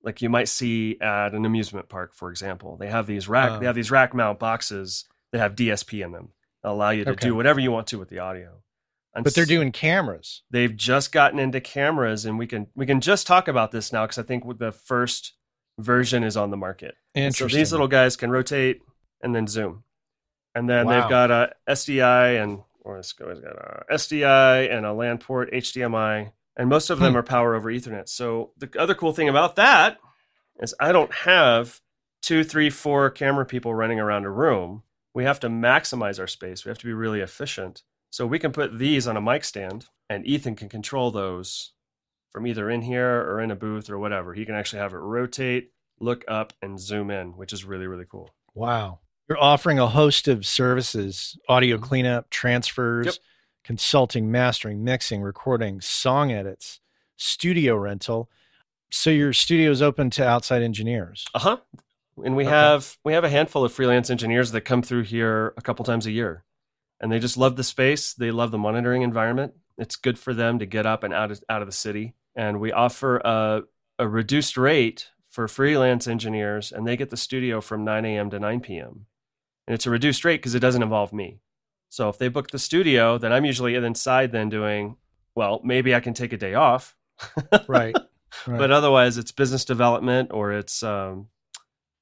D: like you might see at an amusement park, for example. They have these rack they oh. have these rack mount boxes that have DSP in them that allow you to okay. do whatever you want to with the audio.
B: And but they're doing cameras.
D: They've just gotten into cameras, and we can we can just talk about this now because I think the first version is on the market. Interesting. And So these little guys can rotate and then zoom, and then wow. they've got a SDI and let's go, it's got a SDI and a LAN port, HDMI, and most of them hmm. are power over Ethernet. So the other cool thing about that is I don't have two, three, four camera people running around a room. We have to maximize our space. We have to be really efficient. So we can put these on a mic stand, and Ethan can control those from either in here or in a booth or whatever. He can actually have it rotate, look up, and zoom in, which is really, really cool.
B: Wow. You're offering a host of services audio mm-hmm. cleanup, transfers. Yep consulting, mastering, mixing, recording, song edits, studio rental. So your studio is open to outside engineers.
D: Uh huh. And we okay. have we have a handful of freelance engineers that come through here a couple times a year, and they just love the space. They love the monitoring environment. It's good for them to get up and out of, out of the city. And we offer a, a reduced rate for freelance engineers, and they get the studio from 9 a.m. to 9 p.m. And it's a reduced rate because it doesn't involve me. So if they book the studio, then I'm usually inside then doing, well, maybe I can take a day off.
B: right. right.
D: But otherwise, it's business development or it's um,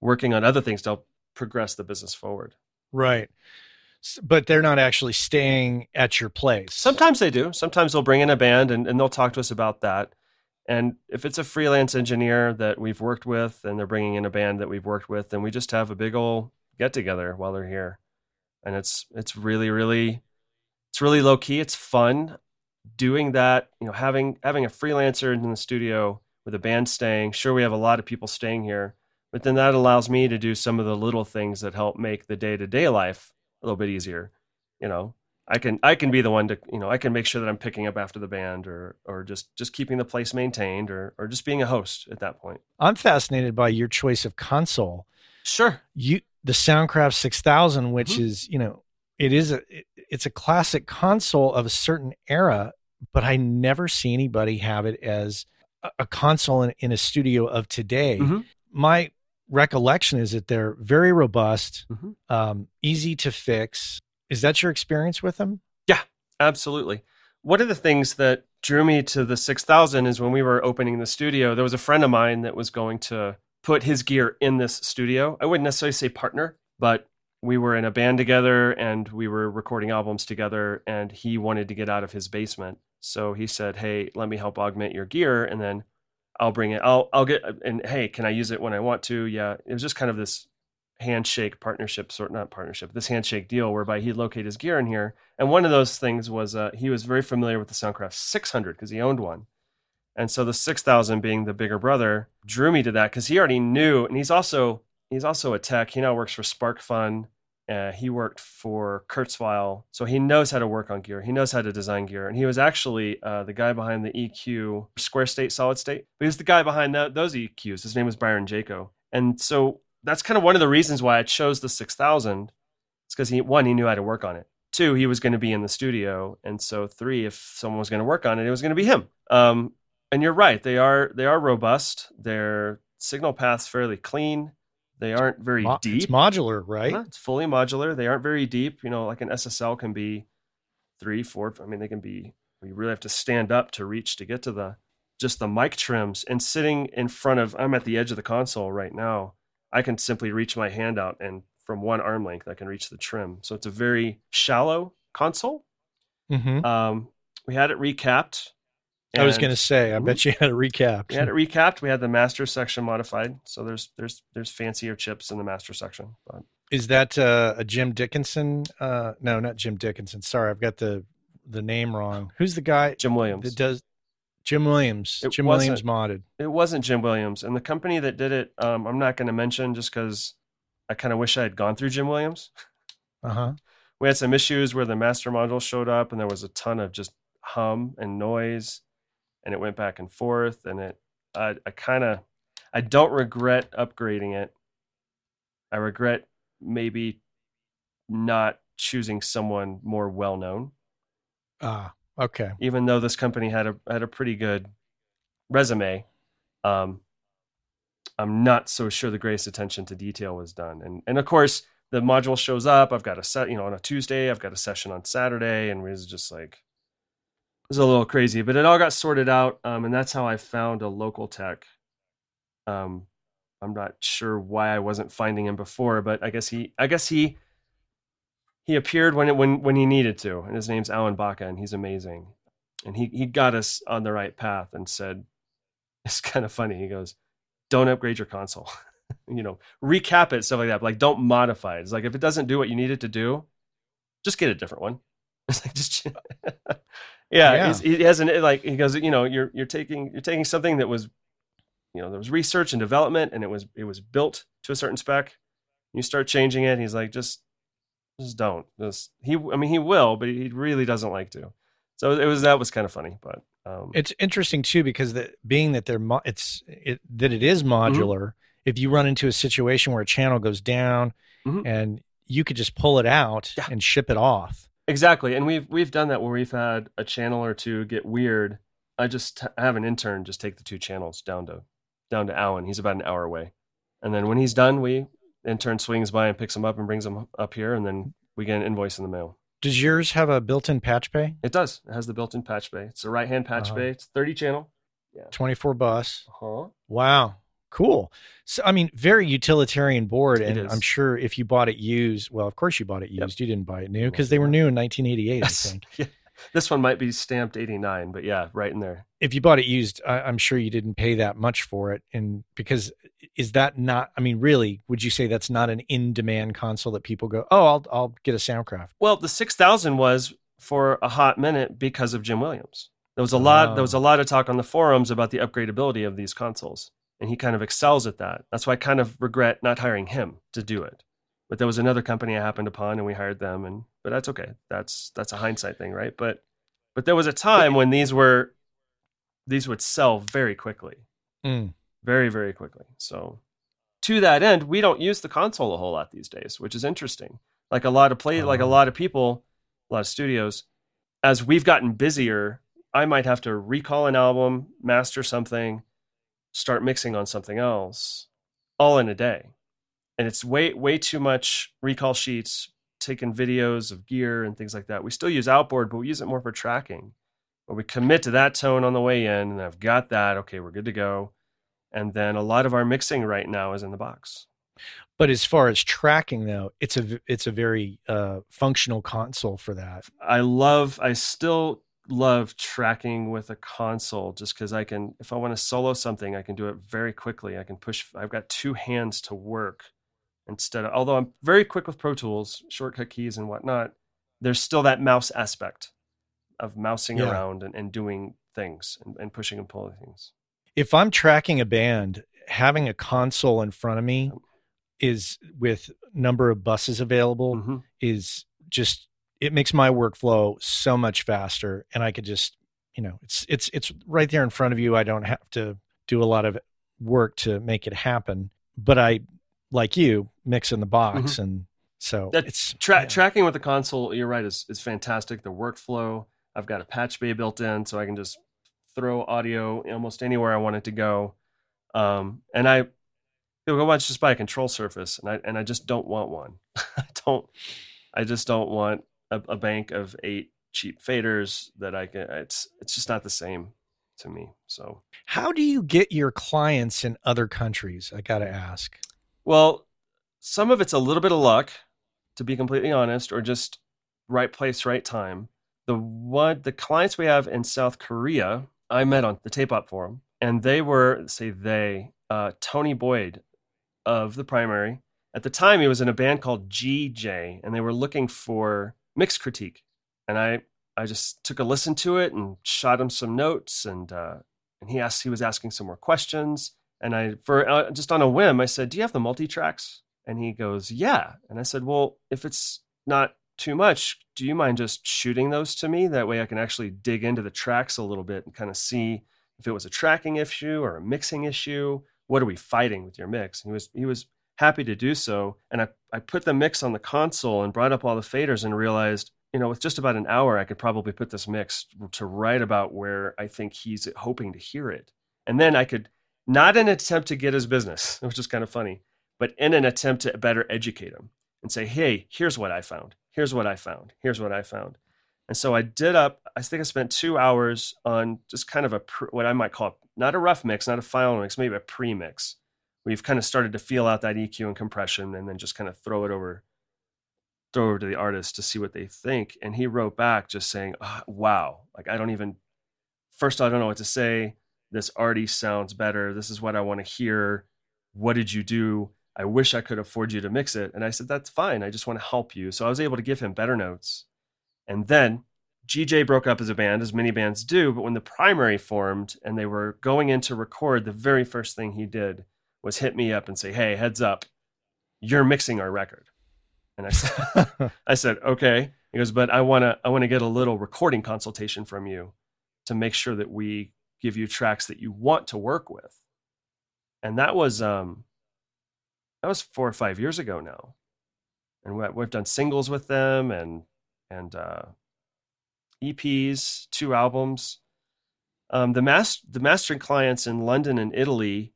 D: working on other things to help progress the business forward.
B: Right. But they're not actually staying at your place.
D: Sometimes they do. Sometimes they'll bring in a band and, and they'll talk to us about that. And if it's a freelance engineer that we've worked with and they're bringing in a band that we've worked with, then we just have a big old get together while they're here and it's it's really really it's really low key. It's fun doing that. You know, having having a freelancer in the studio with a band staying. Sure, we have a lot of people staying here, but then that allows me to do some of the little things that help make the day to day life a little bit easier. You know, I can I can be the one to you know I can make sure that I'm picking up after the band or or just just keeping the place maintained or or just being a host at that point.
B: I'm fascinated by your choice of console.
D: Sure.
B: You the Soundcraft 6000, which mm-hmm. is, you know, it is a it's a classic console of a certain era, but I never see anybody have it as a, console in, in, a studio of today. Mm-hmm. My recollection is that they're very robust, mm-hmm. um, easy to fix. Is that your experience with them?
D: Yeah, absolutely. One of the things that drew me to the 6000 is when we were opening the studio, there was a friend of mine that was going to put his gear in this studio. I wouldn't necessarily say partner, but we were in a band together and we were recording albums together and he wanted to get out of his basement. So he said, "Hey, let me help augment your gear and then I'll bring it. I'll I'll get and hey, can I use it when I want to?" Yeah, it was just kind of this handshake partnership sort not partnership this handshake deal whereby he'd locate his gear in here and one of those things was uh, he was very familiar with the soundcraft 600 because he owned one and so the 6000 being the bigger brother drew me to that because he already knew and he's also he's also a tech he now works for sparkfun uh, he worked for kurzweil so he knows how to work on gear he knows how to design gear and he was actually uh, the guy behind the eq square state solid state but he was the guy behind the, those eqs his name was byron jaco and so that's kind of one of the reasons why I chose the 6000. It's because he one he knew how to work on it. Two, he was going to be in the studio, and so three, if someone was going to work on it, it was going to be him. Um, and you're right; they are they are robust. Their signal paths fairly clean. They aren't very
B: Mo-
D: deep.
B: It's modular, right?
D: It's fully modular. They aren't very deep. You know, like an SSL can be three, four. I mean, they can be. You really have to stand up to reach to get to the just the mic trims. And sitting in front of, I'm at the edge of the console right now. I can simply reach my hand out and from one arm length, I can reach the trim. So it's a very shallow console.
B: Mm-hmm.
D: Um, we had it recapped.
B: I was going to say, I bet you had a recap.
D: we had it recapped. We had the master section modified. So there's there's there's fancier chips in the master section. But
B: Is that uh, a Jim Dickinson? Uh, no, not Jim Dickinson. Sorry, I've got the the name wrong. Who's the guy
D: Jim Williams.
B: that does Jim Williams?
D: It
B: Jim Williams modded.
D: it wasn't Jim Williams, and the company that did it, um, I'm not going to mention just because I kind of wish I had gone through Jim Williams.
B: Uh huh.
D: We had some issues where the master module showed up, and there was a ton of just hum and noise, and it went back and forth, and it, I, I kind of, I don't regret upgrading it. I regret maybe not choosing someone more well known,
B: Ah, okay.
D: even though this company had a had a pretty good resume. Um, I'm not so sure the greatest attention to detail was done. And and of course, the module shows up. I've got a set, you know, on a Tuesday. I've got a session on Saturday, and was just like was a little crazy. But it all got sorted out, um, and that's how I found a local tech. Um, I'm not sure why I wasn't finding him before, but I guess he, I guess he, he appeared when it when when he needed to, and his name's Alan Baca, and he's amazing. And he he got us on the right path and said, it's kind of funny. He goes, "Don't upgrade your console." you know, recap it, stuff like that. But like, don't modify it. It's like if it doesn't do what you need it to do, just get a different one. It's like just, yeah.
B: Yeah.
D: he's- He has an like he goes, you know, you're you're taking you're taking something that was, you know, there was research and development, and it was it was built to a certain spec. You start changing it. He's like, just just don't. Just he. I mean, he will, but he really doesn't like to. So it was that was kind of funny, but um,
B: It's interesting too because the, being that they're mo- it's it, that it is modular. If you run into a situation where a channel goes down,
D: Mhm.
B: and you could just pull it out
D: Yeah.
B: and ship it off.
D: Exactly, and we've we've done that where we've had a channel or two get weird. I just I have an intern just take the two channels down to down to Alan. He's about an hour away, and then when he's done, we intern swings by and picks them up and brings them up here, and then we get an invoice in the mail.
B: Does yours have a built-in patch bay?
D: It does. It has the built-in patch bay. It's a right-hand patch
B: Uh-huh.
D: bay. It's 30 channel. Yeah.
B: 24 bus.
D: Uh-huh.
B: Wow. Cool. So, I mean, very utilitarian board.
D: It
B: And
D: is.
B: I'm sure if you bought it used, well, of course you bought it
D: Yep.
B: used. You didn't buy it new because they were new in 1988, I think.
D: Yeah. This one might be stamped 89, but yeah, right in there.
B: If you bought it used, I, I'm sure you didn't pay that much for it. And because is that not, I mean, really, would you say that's not an in demand console that people go, oh, I'll, I'll get a Soundcraft?
D: Well, the 6000 was for a hot minute because of Jim Williams. There was a lot there was oh. a
B: Oh.
D: lot of talk on the forums about the upgradability of these consoles, and he kind of excels at that. That's why I kind of regret not hiring him to do it. But there was another company I happened upon and we hired them and but that's okay. That's that's a hindsight thing, right? But but there was a time when these were these would sell very quickly.
B: Mm.
D: Very very quickly. So to that end, we don't use the console a whole lot these days, which is interesting. Like a lot of play like a
B: Oh.
D: lot of people, a lot of studios as we've gotten busier, I might have to recall an album, master something, start mixing on something else, all in a day. And it's way way too much recall sheets, taking videos of gear and things like that. We still use outboard, but we use it more for tracking. where we commit to that tone on the way in, and I've got that. Okay, we're good to go. And then a lot of our mixing right now is in the box.
B: But as far as tracking, though, it's a it's a very uh, functional console for that.
D: I love. I still love tracking with a console just because I can, if I want to solo something, I can do it very quickly. I can push. I've got two hands to work instead of. Although I'm very quick with Pro Tools, shortcut keys and whatnot, there's still that mouse aspect of mousing
B: Yeah.
D: around and, and doing things and, and pushing and pulling things.
B: If I'm tracking a band, having a console in front of me is with number of buses available
D: hmm
B: is just it makes my workflow so much faster and I could just you know it's it's it's right there in front of you I don't have to do a lot of work to make it happen but I like you mix in the box and so
D: That-
B: it's
D: Tra-
B: yeah.
D: Tracking with the console, you're right, is, is fantastic. The workflow, I've got a patch bay built in, so I can just throw audio almost anywhere I want it to go. Um, and I, go, watch just buy a control surface, and I and I just don't want one. I don't, I just don't want a, a bank of eight cheap faders that I can. It's it's just not the same to me. So
B: how do you get your clients in other countries I got to ask
D: Well, some of it's a little bit of luck, to be completely honest, or just right place, right time. The one the clients we have in South Korea, I met on the Tape Op forum, and they were say they uh, Tony Boyd of the Primary. At the time, he was in a band called GJ, and they were looking for mix critique. And I I just took a listen to it and shot him some notes, and uh, and he asked he was asking some more questions. And I, for uh, just on a whim, I said, "Do you have the multi tracks?" And he goes, "Yeah." And I said, "Well, if it's not too much, do you mind just shooting those to me? That way, I can actually dig into the tracks a little bit and kind of see if it was a tracking issue or a mixing issue. What are we fighting with your mix?" And he was he was happy to do so. And I I put the mix on the console and brought up all the faders and realized. You know, with just about an hour, I could probably put this mix to right about where I think he's hoping to hear it. And then I could not an attempt to get his business, which is kind of funny, but in an attempt to better educate him and say, hey, here's what I found. Here's what I found. Here's what I found. And so I did up, I think I spent two hours on just kind of a, what I might call not a rough mix, not a final mix, maybe a pre mix. We've kind of started to feel out that EQ and compression and then just kind of throw it over, throw over to the artist to see what they think. And he wrote back just saying, "Ah, wow, like I don't even, first, I don't know what to say this already sounds better. This is what I want to hear. What did you do? I wish I could afford you to mix it. And I said, That's fine. I just want to help you. So I was able to give him better notes. And then GJ broke up as a band, as many bands do. But when the primary formed and they were going in to record, the very first thing he did was hit me up and say, Hey, heads up, you're mixing our record. And I said, I said, okay. He goes, but I want to, I want to get a little recording consultation from you to make sure that we give you tracks that you want to work with. And that was, um, that was four or five years ago now. And we- we've done singles with them and, and, uh, EPs, two albums. Um, the mas- the mastering clients in London and Italy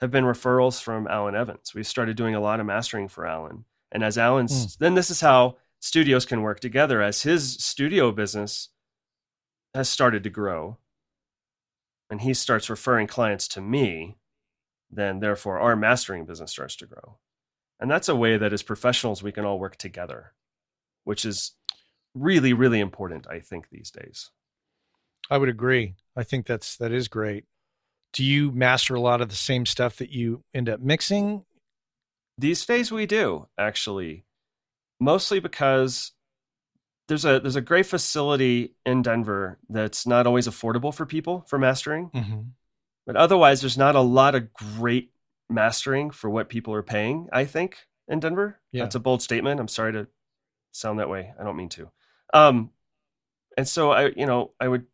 D: have been referrals from Alan Evans. We've started doing a lot of mastering for Alan. And as Alan's, hmm. then this is how studios can work together. As his studio business has started to grow, and he starts referring clients to me, then therefore our mastering business starts to grow. And that's a way that as professionals we can all work together, which is really, really important, I think, these days.
B: I would agree. I think that's that is great. Do you master a lot of the same stuff that you end up mixing?
D: These days we do, actually. Mostly because there's a there's a great facility in Denver that's not always affordable for people for mastering.
B: Mm-hmm.
D: But otherwise there's not a lot of great mastering for what people are paying, I think, in Denver.
B: Yeah.
D: That's a bold statement. I'm sorry to sound that way. I don't mean to. Um and so I you know, I would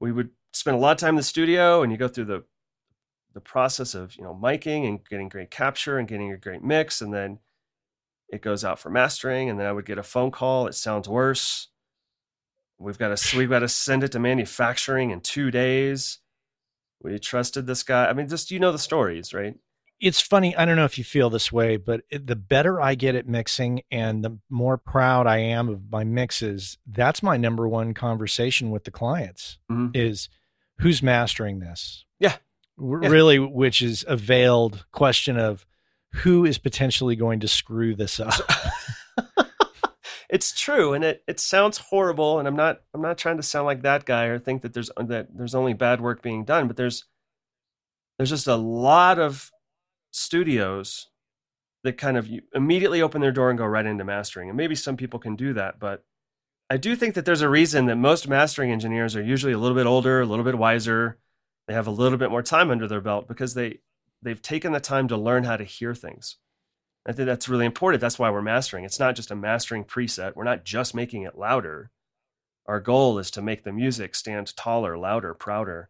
D: we would spend a lot of time in the studio and you go through the the process of you know miking and getting great capture and getting a great mix and then it goes out for mastering and then i would get a phone call it sounds worse. We've got to we've got to send it to manufacturing in two days. We trusted this guy. I mean just you know the stories right
B: it's funny. I don't know if you feel this way, but it, the better I get at mixing and the more proud I am of my mixes, that's my number one conversation with the clients
D: Mhm.
B: is who's mastering this?
D: Yeah. Yeah.
B: Really, which is a veiled question of who is potentially going to screw this up.
D: it's true and it, it sounds horrible and i'm not i'm not trying to sound like that guy or think that there's that there's only bad work being done but there's there's just a lot of studios that kind of immediately open their door and go right into mastering and maybe some people can do that but i do think that there's a reason that most mastering engineers are usually a little bit older a little bit wiser they have a little bit more time under their belt because they they've taken the time to learn how to hear things I think that's really important. That's why we're mastering. It's not just a mastering preset. We're not just making it louder. Our goal is to make the music stand taller, louder, prouder,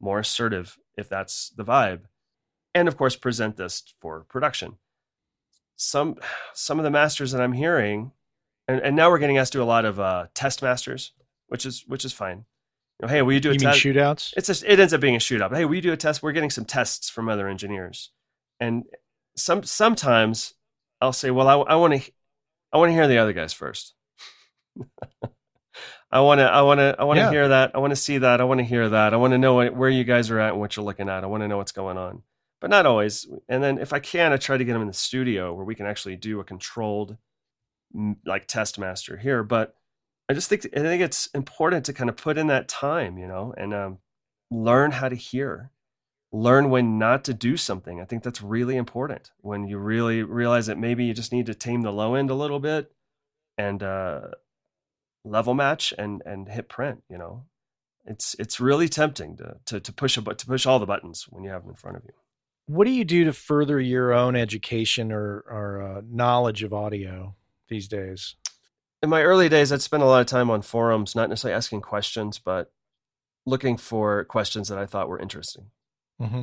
D: more assertive, if that's the vibe. And of course, present this for production. Some some of the masters that I'm hearing, and, and now we're getting asked to do a lot of uh, test masters, which is which is fine. You know, hey, will you do a
B: you mean
D: test?
B: shootouts?
D: it's just it ends up being a shootout. Hey, we do a test. We're getting some tests from other engineers, and some sometimes I'll say, well, I want to I want to hear the other guys first. I want to I want to I want to
B: Yeah.
D: hear that. I want to see that. I want to hear that. I want to know what, where you guys are at and what you're looking at. I want to know what's going on. But not always. And then if I can, I try to get them in the studio where we can actually do a controlled like test master here. But I just think I think it's important to kind of put in that time, you know, and um, learn how to hear, learn when not to do something. I think that's really important when you really realize that maybe you just need to tame the low end a little bit and uh, level match and and hit print. You know, it's it's really tempting to to to push a to push all the buttons when you have them in front of you.
B: What do you do to further your own education or, or uh, knowledge of audio these days?
D: in my early days, I'd spend a lot of time on forums, not necessarily asking questions, but looking for questions that I thought were interesting.
B: Mm-hmm.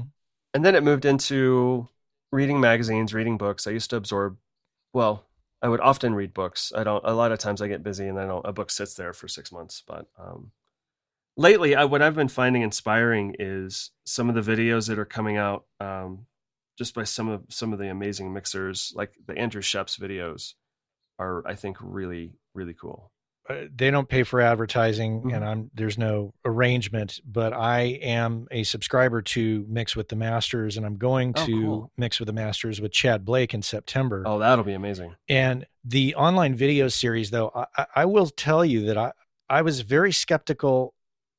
D: And then it moved into reading magazines, reading books. I used to absorb, well, I would often read books. I don't, a lot of times I get busy and then a book sits there for six months. But um, lately, I, what I've been finding inspiring is some of the videos that are coming out um, just by some of some of the amazing mixers, like the Andrew Scheps videos are, I think, really, really cool.
B: uh, they don't pay for advertising
D: Mhm.
B: and I'm there's no arrangement, but I am a subscriber to Mix with the Masters and I'm going
D: Oh,
B: to
D: cool.
B: Mix with the Masters with Chad Blake in September.
D: Oh, that'll be amazing.
B: And the online video series though, I, I- I will tell you that I I was very skeptical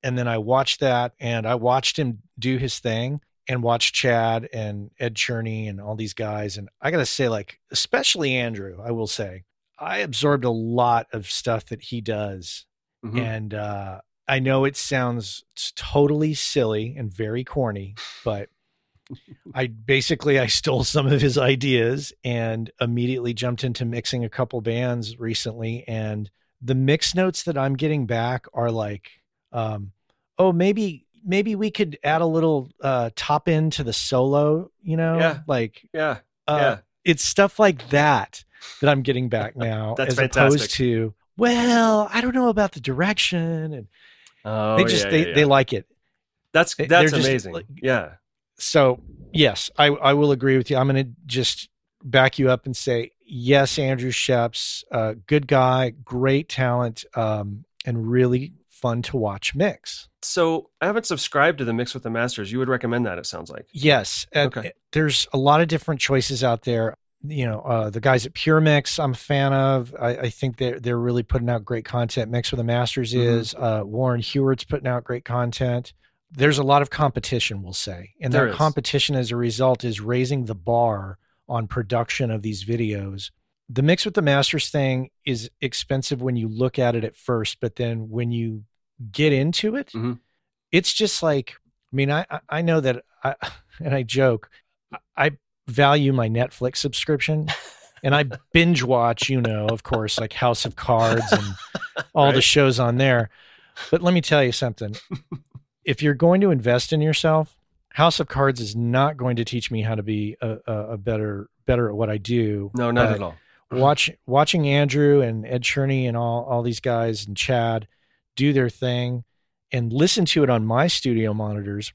B: and then I watched that and I watched him do his thing and watched Chad and Ed Cherney and all these guys and I got to say like especially Andrew, I will say I absorbed a lot of stuff that he does
D: Mhm.
B: and uh, I know it sounds totally silly and very corny, but I basically I stole some of his ideas and immediately jumped into mixing a couple bands recently, and the mix notes that I'm getting back are like, um, oh maybe maybe we could add a little uh, top end to the solo, you know,
D: Yeah.
B: like
D: Yeah.
B: uh,
D: yeah.
B: it's stuff like that that I'm getting back now,
D: That's
B: as
D: fantastic.
B: opposed to well, I don't know about the direction, and
D: Oh,
B: they just
D: yeah,
B: they
D: yeah,
B: they like it.
D: that's that's
B: just
D: amazing.
B: like-
D: yeah.
B: So yes, I I will agree with you. I'm going to just back you up and say yes, Andrew Scheps, uh, good guy, great talent, um, and really fun to watch mix.
D: So I haven't subscribed to the Mix with the Masters. You would recommend that? It sounds like.
B: Yes,
D: Okay.
B: there's a lot of different choices out there. You know, uh, the guys at Pure Mix, I'm a fan of. I, I think they're they're really putting out great content. Mix with the Masters
D: Mhm.
B: is uh, Warren Huart's putting out great content. There's a lot of competition, we'll say, and
D: There
B: that
D: is.
B: competition as a result is raising the bar on production of these videos. The Mix with the Masters thing is expensive when you look at it at first, but then when you get into it,
D: Mhm.
B: it's just like I mean, I I- know that I and I joke, I- value my Netflix subscription, and I binge watch, you know, of course, like House of Cards and all the shows on there. But let me tell you something: if you're going to invest in yourself, House of Cards is not going to teach me how to be a, a, better better at what I do.
D: No, not at all.
B: watch watching Andrew and Ed Cherney and all all these guys and Chad do their thing and listen to it on my studio monitors,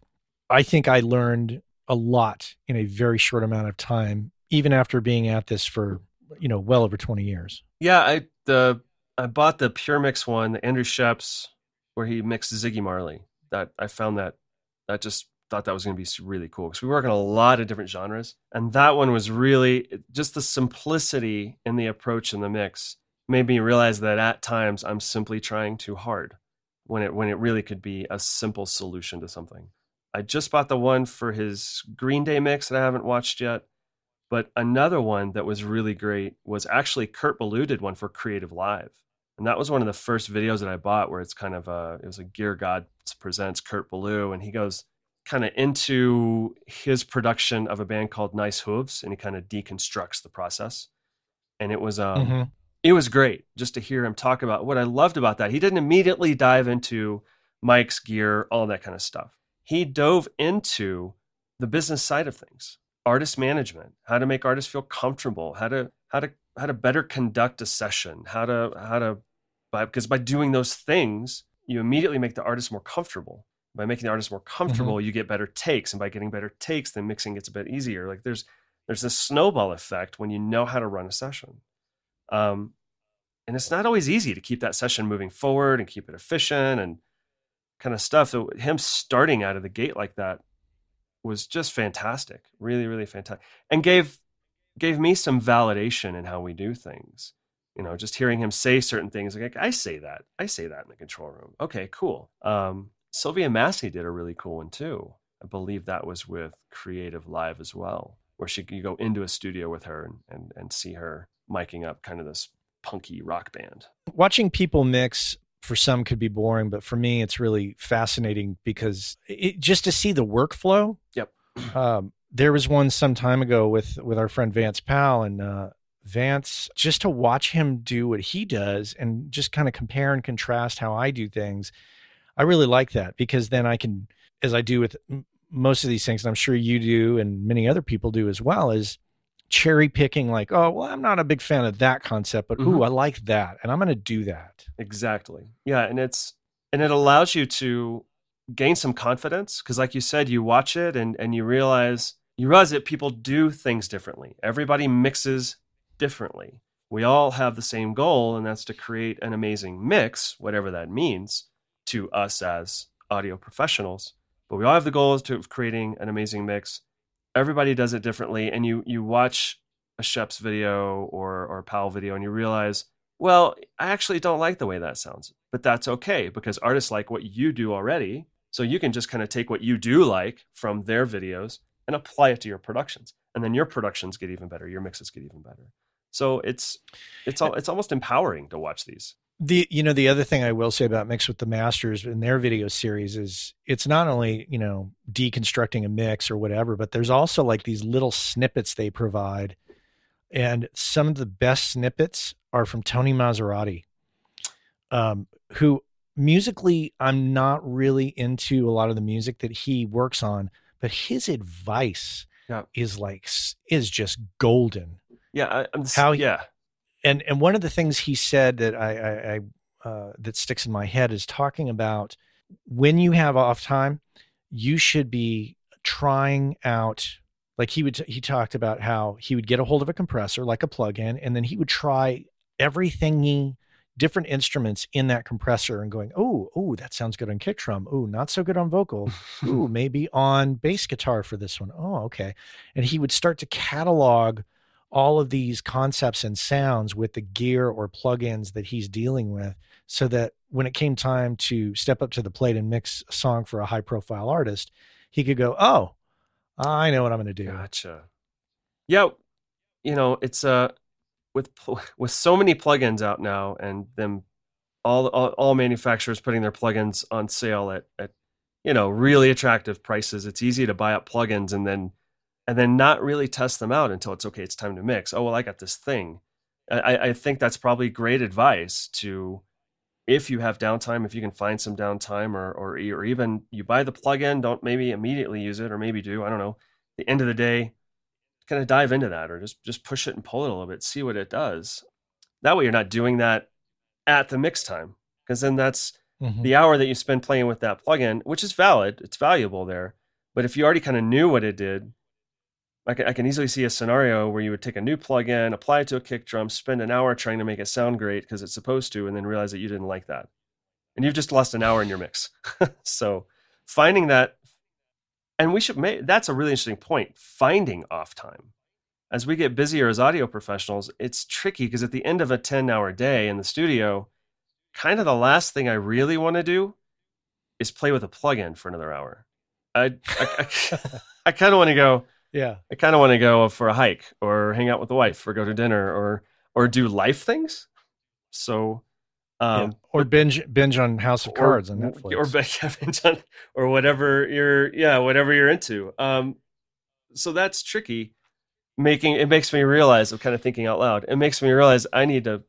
B: I think I learned a lot in a very short amount of time, even after being at this for you know well over 20 years.
D: Yeah, I the I bought the Pure Mix one, the Andrew Scheps, where he mixed Ziggy Marley. That I found that that just thought that was going to be really cool because we work on a lot of different genres, and that one was really just the simplicity in the approach in the mix made me realize that at times I'm simply trying too hard when it when it really could be a simple solution to something. I just bought the one for his Green Day mix that I haven't watched yet. But another one that was really great was actually Kurt Ballou did one for Creative Live. And that was one of the first videos that I bought where it's kind of a, it was a Gear God presents Kurt Ballou. And he goes kind of into his production of a band called Nice Hooves and he kind of deconstructs the process. And it was, um, mm-hmm. It was great just to hear him talk about what I loved about that. He didn't immediately dive into Mike's gear, all that kind of stuff he dove into the business side of things artist management how to make artists feel comfortable how to how to how to better conduct a session how to how to by, because by doing those things you immediately make the artist more comfortable by making the artist more comfortable mm-hmm. you get better takes and by getting better takes then mixing gets a bit easier like there's there's this snowball effect when you know how to run a session um, and it's not always easy to keep that session moving forward and keep it efficient and kind of stuff. So him starting out of the gate like that was just fantastic, really, really fantastic, and gave gave me some validation in how we do things. You know, just hearing him say certain things, like I say that, I say that in the control room. Okay, cool. Um, Sylvia Massy did a really cool one too. I believe that was with Creative Live as well, where she you go into a studio with her and and, and see her miking up kind of this punky rock band.
B: Watching people mix for some could be boring, but for me, it's really fascinating because it, just to see the workflow.
D: Yep.
B: Um, there was one some time ago with with our friend Vance Powell, and uh, Vance just to watch him do what he does and just kind of compare and contrast how I do things. I really like that because then I can, as I do with most of these things, and I'm sure you do, and many other people do as well, is cherry picking like oh well i'm not a big fan of that concept but mm-hmm. ooh i like that and i'm going to do that.
D: Exactly. Yeah and it's and it allows you to gain some confidence because like you said you watch it and and you realize you realize that people do things differently. Everybody mixes differently. We all have the same goal and that's to create an amazing mix whatever that means to us as audio professionals but we all have the goal of creating an amazing mix everybody does it differently and you you watch a Shep's video or or a Powell video and you realize, well, I actually don't like the way that sounds. But that's okay because artists like what you do already. So you can just kind of take what you do like from their videos and apply it to your productions. And then your productions get even better, your mixes get even better. So it's it's all uh, it's almost empowering to watch these
B: the you know the other thing I will say about Mix with the Masters in their video series is it's not only you know deconstructing a mix or whatever, but there's also like these little snippets they provide, and some of the best snippets are from Tony Maserati, um, who musically I'm not really into a lot of the music that he works on, but his advice yeah. is like is just golden.
D: Yeah, I, am how yeah
B: and and one of the things he said that I, I, I uh, that sticks in my head is talking about when you have off time, you should be trying out. Like he would, he talked about how he would get a hold of a compressor, like a plug-in, and then he would try everything he different instruments in that compressor and going, oh, oh, that sounds good on kick drum. Oh, not so good on vocal. oh, maybe on bass guitar for this one. Oh, okay. And he would start to catalog all of these concepts and sounds with the gear or plugins that he's dealing with so that when it came time to step up to the plate and mix a song for a high profile artist, he could go, "Oh, I know what I'm going to do."
D: Gotcha. Yeah, you know, it's uh with with so many plugins out now and them all, all, all manufacturers putting their plugins on sale at at you know, really attractive prices. It's easy to buy up plugins and then and then not really test them out until it's okay, it's time to mix. Oh, well, I got this thing. I, I think that's probably great advice to if you have downtime, if you can find some downtime or, or, or even you buy the plugin, don't maybe immediately use it or maybe do, I don't know. The end of the day, kind of dive into that or just, just push it and pull it a little bit, see what it does. That way you're not doing that at the mix time because then that's mm-hmm. the hour that you spend playing with that plugin, which is valid. It's valuable there But if you already kind of knew what it did, I can, I can easily see a scenario where you would take a new plugin, apply it to a kick drum, spend an hour trying to make it sound great because it's supposed to, and then realize that you didn't like that. And you've just lost an hour in your mix. so finding that, and we should make that's a really interesting point finding off time. As we get busier as audio professionals, it's tricky because at the end of a 10 hour day in the studio, kind of the last thing I really want to do is play with a plugin for another hour. I, I, I, I kind of want to go,
B: Yeah.
D: I kind of want to go for a hike or hang out with the wife or go to dinner or or do life things. So, um,
B: yeah. Or binge binge on House of Cards on
D: or,
B: Netflix.
D: or binge on or whatever you're yeah whatever you're into. Um, so that's tricky. Making it makes me realize I'm kind of thinking out loud. It makes me realize I need to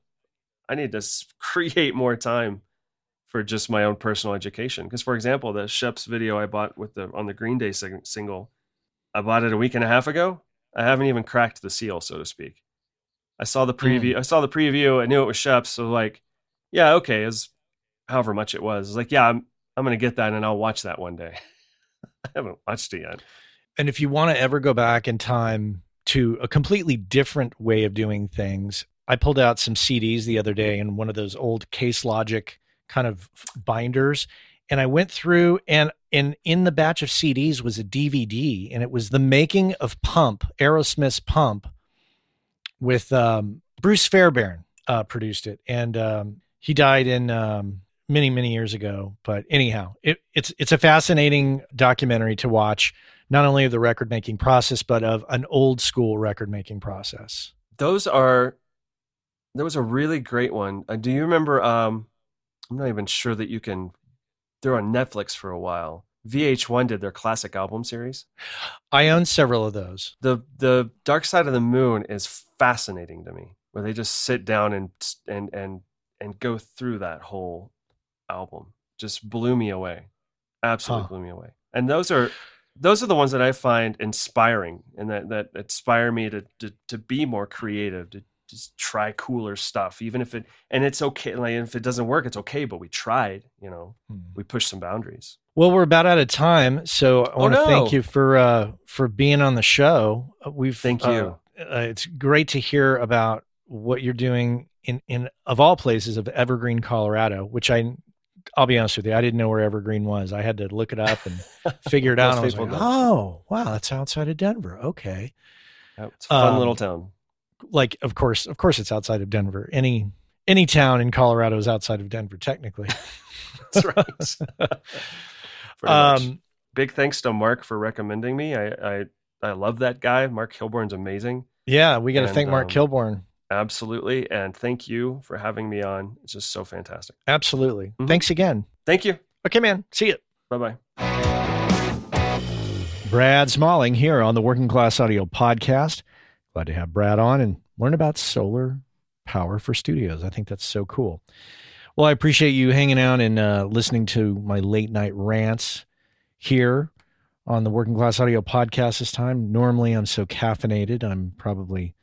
D: I need to create more time for just my own personal education. Because, for example, the Scheps video I bought with the on the Green Day sing- single, I bought it a week and a half ago. I haven't even cracked the seal, so to speak. I saw the hmm. preview. I saw the preview. I knew it was Scheps, so like, yeah, okay, is however much it was. I was like, yeah, I'm I'm gonna get that and I'll watch that one day. I haven't watched it yet.
B: And if you want to ever go back in time to a completely different way of doing things, I pulled out some CDs the other day in one of those old Case Logic kind of binders, and I went through and in in the batch of CDs was a DVD, and it was the making of Pump, Aerosmith's Pump, with um, Bruce Fairbairn uh, produced it, and um, he died in um, many many years ago. But anyhow, it, it's it's a fascinating documentary to watch, not only of the record making process, but of an old school record making process.
D: Those are there was a really great one. Uh, do you remember? Um, I'm not even sure that you can. They're on Netflix for a while. VH1 did their classic album series.
B: I own several of those.
D: the The Dark Side of the Moon is fascinating to me, where they just sit down and and and and go through that whole album. Just blew me away. Absolutely
B: Huh.
D: blew me away. And those are those are the ones that I find inspiring and that that inspire me to to to be more creative, to just try cooler stuff, even if it and it's okay. Like if it doesn't work, it's okay. But we tried, you know, we pushed some boundaries.
B: Well, we're about out of time, so I
D: Oh,
B: want to thank you for uh, for being on the show. Uh, We've
D: Thank
B: uh,
D: you.
B: uh, it's great to hear about what you're doing in in of all places of Evergreen, Colorado. Which I, I'll be honest with you, I didn't know where Evergreen was. I had to look it up and figure it out. I was like, oh, wow, that's outside of Denver. Okay,
D: Yep, It's a fun
B: Um,
D: little town.
B: Like of course, of course, it's outside of Denver. Any any town in Colorado is outside of Denver, technically.
D: That's right.
B: Um,
D: big thanks to Mark for recommending me. I I, I love that guy. Mark Kilborn's amazing.
B: yeah, we got to thank Mark
D: um,
B: Kilborn.
D: Absolutely. And thank you for having me on. It's just so fantastic.
B: Absolutely.
D: Mhm.
B: Thanks again.
D: Thank you.
B: Okay, man. See you.
D: Bye bye.
B: Brad Smalling here on the Working Class Audio Podcast. Glad to have Brad on and learn about solar power for studios. I think that's so cool. Well, I appreciate you hanging out and uh, listening to my late night rants here on the Working Class Audio Podcast this time. Normally, I'm so caffeinated, I'm probably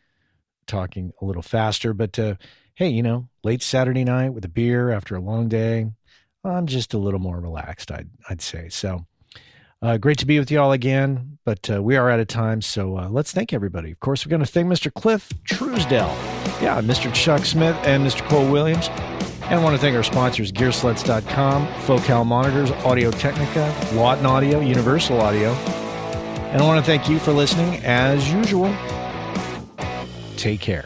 B: talking a little faster, but uh, hey, you know, late Saturday night with a beer after a long day, I'm just a little more relaxed, I'd, I'd say. So, uh, great to be with you all again, but uh, we are out of time. So uh, let's thank everybody. Of course, we're going to thank Mr. Cliff Truesdell, yeah, Mr. Chuck Smith, and Mr. Cole Williams. And I want to thank our sponsors, Gearslutz.com, Focal Monitors, Audio Technica, Lauten Audio, Universal Audio. And I want to thank you for listening as usual. Take care.